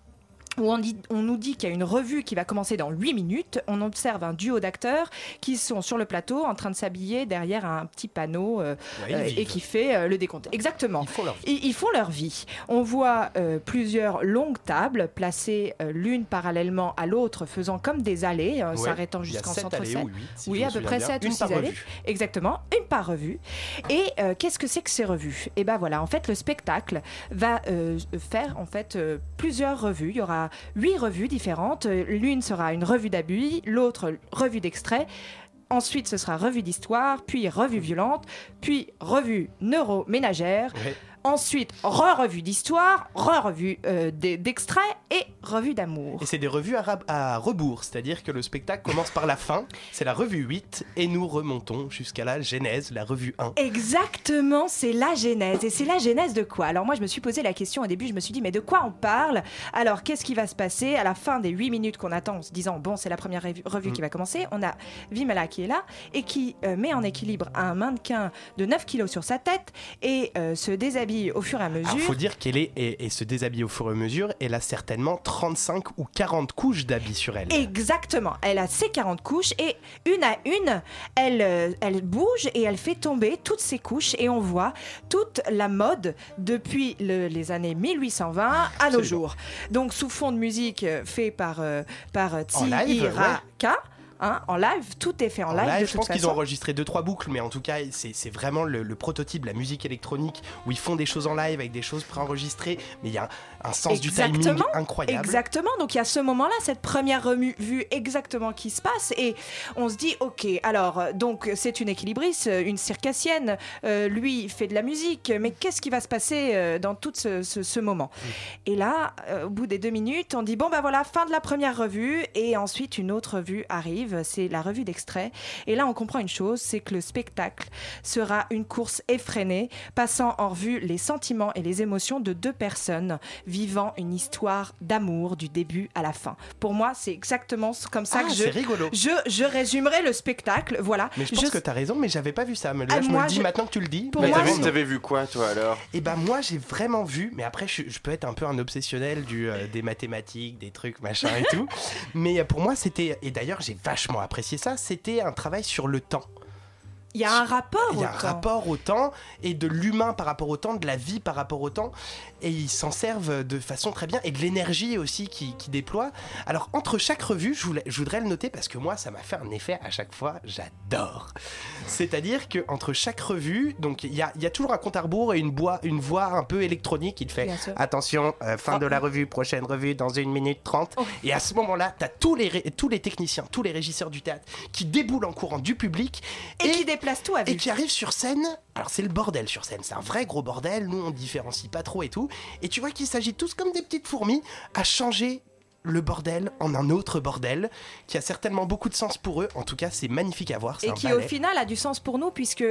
où on, dit- on nous dit qu'il y a une revue qui va commencer dans 8 minutes. On observe un duo d'acteurs qui sont sur le plateau en train de s'habiller derrière un petit panneau euh, euh, et qui fait euh, le décompte. Exactement. Ils font leur vie. Ils, ils font leur vie. On voit plusieurs longues tables placées l'une parallèlement à l'autre, faisant comme des allées, Ouais. s'arrêtant jusqu'en centre allées si oui, me à peu près bien. 7 ou Une 6 par allées. revue. Exactement, une par revue. Et qu'est-ce que c'est que ces revues? Et ben voilà, en fait, le spectacle va faire en fait plusieurs revues. Il y aura huit revues différentes. L'une sera une revue d'abus, l'autre revue d'extrait. Ensuite, ce sera revue d'histoire, puis revue violente, puis revue neuroménagère. Ouais. Ensuite, re-revue d'histoire, re-revue euh, d'e- d'extrait et revue d'amour. Et c'est des revues à, rebours, c'est-à-dire que le spectacle commence par la fin, c'est la revue 8, et nous remontons jusqu'à la genèse, la revue 1. Exactement, c'est la genèse. Et c'est la genèse de quoi? Alors moi, je me suis posé la question au début, je me suis dit, mais de quoi on parle? Alors, qu'est-ce qui va se passer? À la fin des 8 minutes qu'on attend en se disant, bon, c'est la première revu- revue Mm. qui va commencer On a Vimala qui est là et qui euh, met en équilibre un mannequin de 9 kilos sur sa tête et euh, se déshabille au fur et à mesure. Alors faut dire qu'elle est et, et se déshabille au fur et à mesure, elle a certainement 35 ou 40 couches d'habits sur elle. Exactement. Elle a ses 40 couches et une à une, elle, euh, elle bouge et elle fait tomber toutes ses couches et on voit toute la mode depuis le- les années 1820 à nos jours. Donc sous fond de musique euh, fait par, euh, par Tsihiraka. Hein, en live, tout est fait en, En live. je pense qu'ils ont enregistré deux trois boucles, mais en tout cas, c'est vraiment le, le prototype, la musique électronique, où ils font des choses en live avec des choses préenregistrées, mais il y a un, un sens du timing incroyable. Exactement. Donc il y a ce moment-là, cette première remu- vue exactement qui se passe et on se dit ok. Alors donc c'est une équilibriste, une circassienne. euh, lui fait de la musique, mais qu'est-ce qui va se passer euh, dans tout ce, ce- ce moment? Et là, euh, au bout des deux minutes, on dit bon ben voilà, fin de la première revue et ensuite une autre revue arrive. C'est la revue d'extrait. Et là, on comprend une chose, c'est que le spectacle sera une course effrénée, passant en revue les sentiments et les émotions de deux personnes vivant une histoire d'amour du début à la fin. Pour moi, c'est exactement comme ça Ah, que je, rigolo. je, je résumerai le spectacle. Voilà. Mais je pense que tu as raison, mais j'avais pas vu ça. Mais là, Ah, je me le dis je- maintenant que tu le dis. Pour Mais moi, t'avais, vu quoi, toi, alors? Et ben moi j'ai vraiment vu, mais après je, je peux être un peu un obsessionnel du, euh, des mathématiques, des trucs machin et tout. mais euh, pour moi c'était, et d'ailleurs j'ai vachement apprécié ça, c'était un travail sur le temps. Il y a un rapport Il y a au un temps. rapport au temps et de l'humain par rapport au temps, de la vie par rapport au temps. Et ils s'en servent de façon très bien et de l'énergie aussi qui, qui déploie. Alors entre chaque revue, je, voulais- je voudrais le noter parce que moi ça m'a fait un effet à chaque fois, j'adore. C'est-à-dire que entre chaque revue, donc il y a, y a toujours un compte à rebours et une, voix, une voix un peu électronique qui te fait attention, euh, fin de la revue, prochaine revue dans une minute trente. Oh. Et à ce moment-là, tu as tous les, tous les techniciens, tous les régisseurs du théâtre qui déboulent en courant du public Et qui déplacent place tout à vue. Et qui arrive sur scène. Alors c'est le bordel sur scène, c'est un vrai gros bordel. Nous on différencie pas trop et tout. Et tu vois qu'ils s'agitent tous comme des petites fourmis à changer le bordel en un autre bordel qui a certainement beaucoup de sens pour eux. En tout cas, c'est magnifique à voir. Et qui au final a du sens pour nous puisque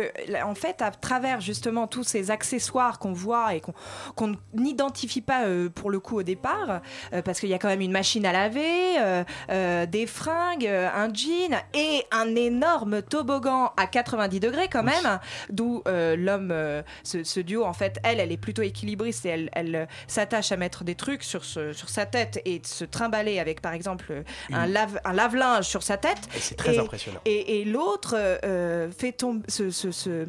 en fait à travers justement tous ces accessoires qu'on voit et qu'on qu'on n'identifie pas euh, pour le coup au départ euh, parce qu'il y a quand même une machine à laver, euh, des fringues, un jean et un énorme toboggan à 90 degrés quand même d'où l'homme ce, ce duo en fait elle elle est plutôt équilibriste et elle, elle s'attache à mettre des trucs sur, ce, sur sa tête et de se trimballer avec par exemple un, Une- lave, un lave-linge sur sa tête Et c'est très Et- impressionnant. et, et l'autre euh, fait tomber. Ce, ce- ce-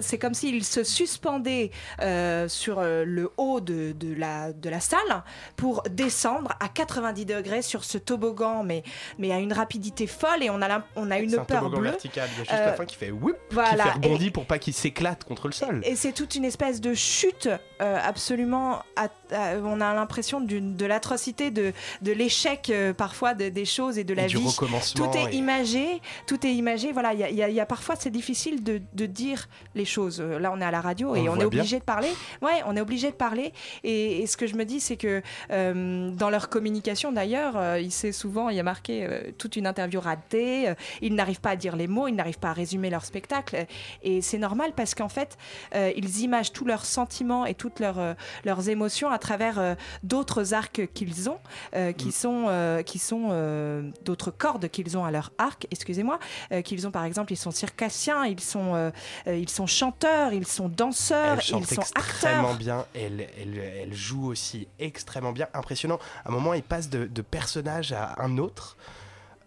c'est comme s'il se suspendait euh, sur euh, le haut de, de la, de la salle pour descendre à 90 degrés sur ce toboggan, mais, mais à une rapidité folle. Et on a, on a une un peur toboggan bleue. vertical. Il y a juste Euh, la fin qui fait whoop, voilà. qui fait rebondir pour pas qu'il s'éclate contre le sol. Et c'est toute une espèce de chute absolument. à- à- on a l'impression d'une- de l'atrocité, de, de l'échec euh, parfois de- des choses et de la du vie. recommencement Tout est et- imagé, tout est imagé. Voilà, il y a, y y parfois c'est difficile de, de dire les choses. Euh, Là, on est à la radio On et on est bien. obligé de parler. Ouais, on est obligé de parler. Et, et ce que je me dis, c'est que euh, dans leur communication, d'ailleurs, euh, il souvent, il y a marqué euh, toute une interview ratée. ils n'arrivent pas à dire les mots, ils n'arrivent pas à résumer leur spectacle. Et c'est normal parce qu'en fait, ils imagent tous leurs sentiments et toutes leurs, leurs émotions à travers d'autres arcs qu'ils ont, euh, qui sont, euh, qui sont euh, d'autres cordes qu'ils ont à leur arc, excusez-moi, euh, qu'ils ont par exemple, ils sont circassiens, ils sont, ils sont chanteurs, ils sont danseurs, Elle ils sont extrêmement acteurs. bien, elle, elle, elle joue aussi extrêmement bien, impressionnant. À un moment, il passe de, de personnage à un autre.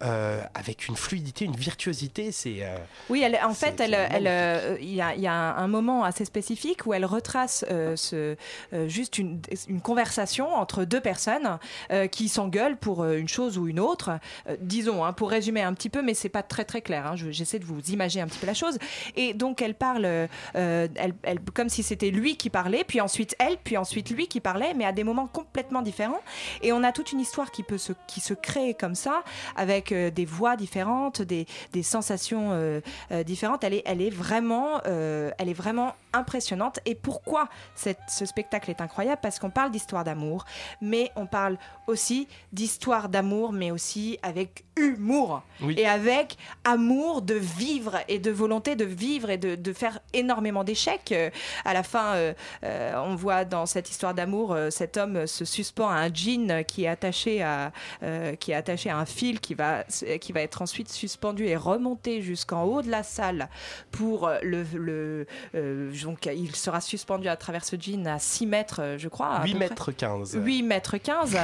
Euh, avec une fluidité, une virtuosité, c'est euh, Oui, elle, en fait, elle, elle, euh, il y, a, il y a un, moment assez spécifique où elle retrace ce, juste une, une conversation entre deux personnes qui s'engueulent pour une chose ou une autre. Disons, hein, pour résumer un petit peu, mais c'est pas très très clair. hein, je- J'essaie de vous imaginer un petit peu la chose. Et donc, elle parle, elle- comme si c'était lui qui parlait, puis ensuite elle, puis ensuite lui qui parlait, mais à des moments complètement différents. Et on a toute une histoire qui peut se, qui se crée comme ça, avec euh, des voix différentes, des, des sensations euh, euh, différentes. Elle est, elle est vraiment, elle est vraiment impressionnante. Et pourquoi cette- ce spectacle est incroyable? Parce qu'on parle d'histoire d'amour, mais on parle aussi d'histoire d'amour, mais aussi avec humour Oui. et avec amour de vivre et de volonté de vivre et de, de faire énormément d'échecs. Euh, à la fin, euh, euh, on voit dans cette histoire d'amour, cet homme se suspend à un jean qui est attaché à, qui est attaché à un fil qui va, qui va être ensuite suspendu et remonté jusqu'en haut de la salle pour le, le euh, donc il sera suspendu à travers ce jean à 6 mètres, euh, je crois. à 8 peu près. mètres 15. 8 mètres 15.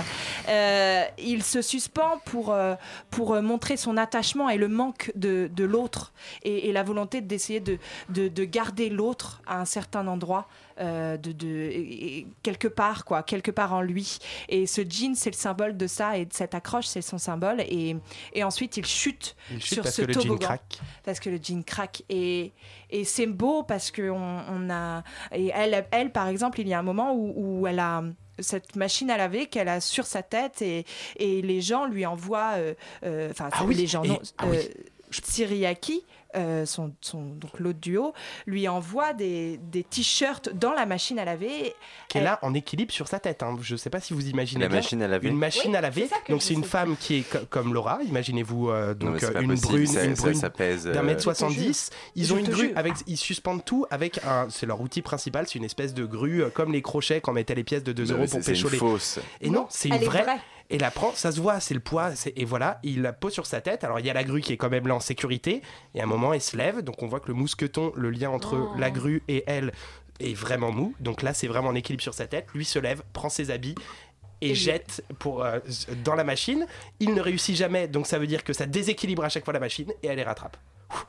Euh, il se suspend pour, euh, pour euh, montrer son attachement et le manque de, de l'autre et, et la volonté d'essayer de, de, de garder l'autre à un certain endroit. Euh, de, quelque part quoi quelque part en lui et ce jean c'est le symbole de ça et de cette accroche c'est son symbole et, et ensuite il chute Il chute sur parce ce que le jean toboggan craque. parce que le jean craque et, et c'est beau parce que on, on a et elle elle par exemple il y a un moment où, où elle a cette machine à laver qu'elle a sur sa tête et, et les gens lui envoient euh, euh, enfin Ah oui, les gens non ah oui. euh, euh, son, son, donc l'autre duo, lui envoie des, des t-shirts dans la machine à laver. qui est là en équilibre sur sa tête. hein. Je sais pas si vous imaginez La bien. machine à laver. Une machine Oui, à laver. Donc c'est une sais. femme qui est co- comme Laura. Imaginez-vous euh, donc euh, une brune, ça- une ça- brune ça pèse, d'un mètre Je te 70. Ils Je ont une grue jure. avec, ils suspendent tout avec un, c'est leur outil principal, c'est une espèce de grue comme les crochets quand on mettait les pièces de 2 Non, euros pour c'est- c'est une pécho les. fausse. Et non, c'est une vraie. Et la prend, ça se voit, c'est le poids, et voilà, il la pose sur sa tête. Alors il y a la grue qui est quand même là en sécurité, et à un moment elle se lève, donc on voit que le mousqueton, le lien entre Oh. la grue et elle est vraiment mou. Donc là c'est vraiment en équilibre sur sa tête. Lui se lève, prend ses habits et Et- jette pour, euh, dans la machine. Il ne réussit jamais, donc ça veut dire que ça déséquilibre à chaque fois la machine et elle les rattrape.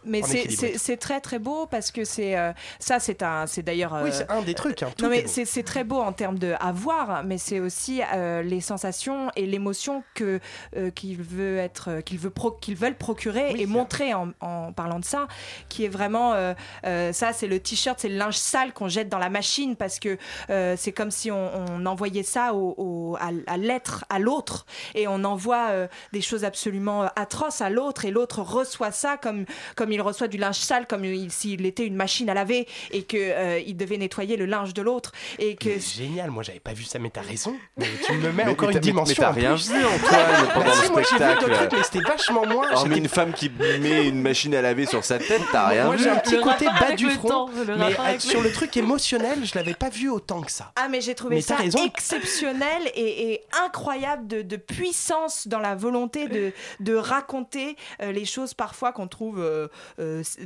Mais c'est- très très beau parce que c'est euh, ça c'est un c'est d'ailleurs Oui, euh, c'est un des trucs. hein, tout non mais c'est très beau en termes de avoir, mais c'est aussi euh, les sensations et l'émotion que euh, qu'il veut être, qu'il veut qu'ils veulent procurer Oui, et montrer en, en parlant de ça, qui est vraiment euh, euh, ça, c'est le t-shirt, c'est le linge sale qu'on jette dans la machine parce que euh, c'est comme si on, on envoyait ça au, au- à, à l'être, à l'autre, et on envoie euh, des choses absolument euh, atroces à l'autre et l'autre reçoit ça comme comme il reçoit du linge sale, comme il- s'il était une machine à laver et que euh, il devait nettoyer le linge de l'autre et que Génial, moi j'avais pas vu ça, mais t'as raison. Mais tu me mets Mais- encore mais une mais- dimension. Mais t'as en rien vu, Antoine, pendant Bah si, le moi, vu spectacle. trucs, mais c'était vachement moins. Hormis j'étais- une femme qui met une machine à laver sur sa tête, t'as rien Moi vu. j'ai un petit Le côté bas du front, temps, le mais avec sur le- truc émotionnel, je l'avais pas vu autant que ça. Ah mais j'ai trouvé Mais ça exceptionnel et, et incroyable de, de puissance dans la volonté de, de raconter euh, les choses parfois qu'on trouve euh,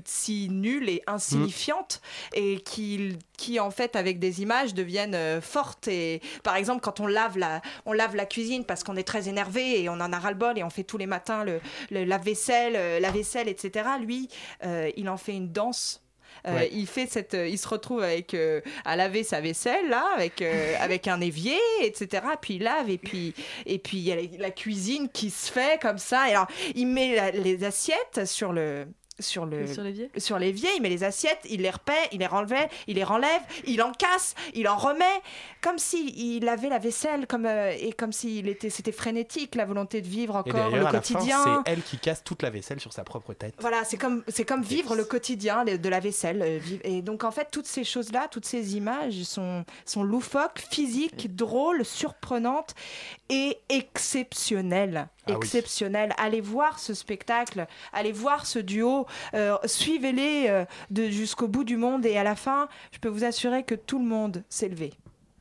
si nulles et insignifiantes et qui, qui en fait avec des images deviennent euh, fortes et par exemple quand on lave la, on lave la cuisine parce qu'on est très énervé et on en a ras-le-bol et on fait tous les matins le, le lave-vaisselle, euh, la vaisselle, etc. Lui, euh, il en fait une danse. Euh, Ouais. Il fait cette, euh, il se retrouve avec euh, à laver sa vaisselle là, avec euh, avec un évier, etc. Puis il lave et puis et puis il y a la, la cuisine qui se fait comme ça. Et alors il met la- les assiettes sur le sur le Sur l'évier sur l'évier, il met les assiettes, il les repaît, il les renlève, il les renlève, il en casse, il en remet, comme si il lavait la vaisselle, comme euh, et comme s'il était, c'était frénétique la volonté de vivre Et encore le à quotidien. c'est elle qui casse toute la vaisselle sur sa propre tête. Voilà, c'est comme c'est comme vivre le quotidien de la vaisselle. euh, Et donc en fait, toutes ces choses-là, toutes ces images sont sont loufoques, physiques, drôles, surprenantes et exceptionnelles. Ah oui. Exceptionnelles. Allez voir ce spectacle, allez voir ce duo, euh, suivez-les euh, de jusqu'au bout du monde et à la fin, je peux vous assurer que tout le monde s'est levé.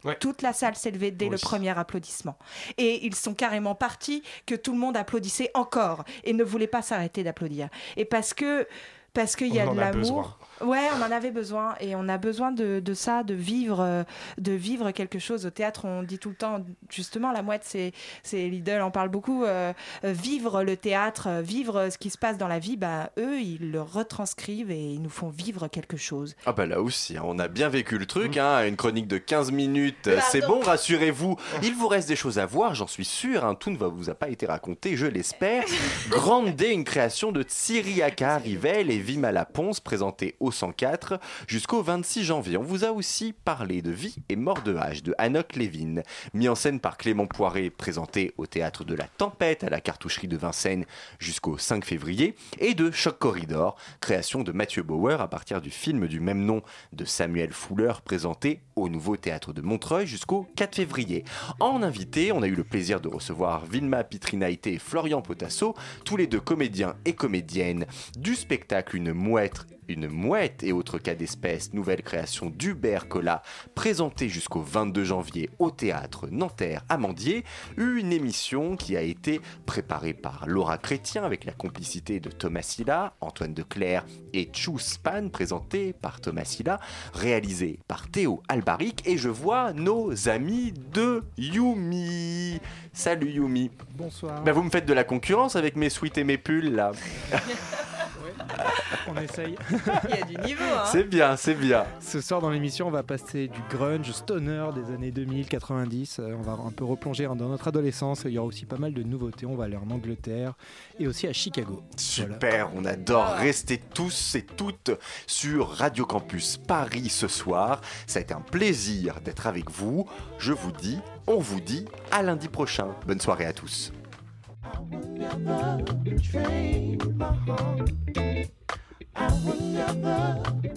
Ouais. Toute la salle s'est levée dès le premier applaudissement. Et ils sont carrément partis que tout le monde applaudissait encore et ne voulait pas s'arrêter d'applaudir. Et parce que parce qu'il y a de l'amour. Ouais, on en avait besoin et on a besoin de, de ça, de vivre, euh, de vivre quelque chose. Au théâtre, on dit tout le temps, justement, la mouette, c'est, c'est Lidl en parle beaucoup. euh, euh, vivre le théâtre, vivre ce qui se passe dans la vie, bah eux, ils le retranscrivent et ils nous font vivre quelque chose. Ah bah là aussi, hein, on a bien vécu le truc, hein, une chronique de 15 minutes, Bah, c'est bon, rassurez-vous, il vous reste des choses à voir, j'en suis sûr, hein, tout ne vous a pas été raconté, je l'espère. Grande D, une création de Tsiriaka Rivel et Vima Laponce, présentée au 104 jusqu'au 26 janvier. On vous a aussi parlé de Vie et mort de H de Hanok Levin, mis en scène par Clément Poiré, présenté au théâtre de la Tempête à la cartoucherie de Vincennes jusqu'au 5 février, et de Choc Corridor, création de Mathieu Bauer à partir du film du même nom de Samuel Fuller, présenté au nouveau théâtre de Montreuil jusqu'au 4 février. En invité, on a eu le plaisir de recevoir Vilma Pitrinaïté et Florian Potasso, tous les deux comédiens et comédiennes du spectacle Une mouette une mouette et autres cas d'espèce, nouvelle création d'Hubert Collat, présentée jusqu'au 22 janvier au théâtre Nanterre Amandier, une émission qui a été préparée par Laura Chrétien avec la complicité de Thomas Silla, Antoine Declerc et Chou Span, présentée par Thomas Silla, réalisée par Théo Et je vois nos amis de Yumi. Salut Yumi. Bonsoir. Bah, vous me faites de la concurrence avec mes sweats et mes pulls là. On essaye. Il y a du niveau, hein C'est bien, c'est bien. Ce soir dans l'émission, on va passer du grunge stoner des années 2000-90. Euh, on va un peu replonger dans notre adolescence. Il y aura aussi pas mal de nouveautés. On va aller en Angleterre et aussi à Chicago. Super, on adore rester tous et toutes sur Radio Campus Paris ce soir. Ça a été un plaisir d'être avec vous. Je vous dis, on vous dit à lundi prochain. Bonne soirée à tous. I will never betray my heart. I will never.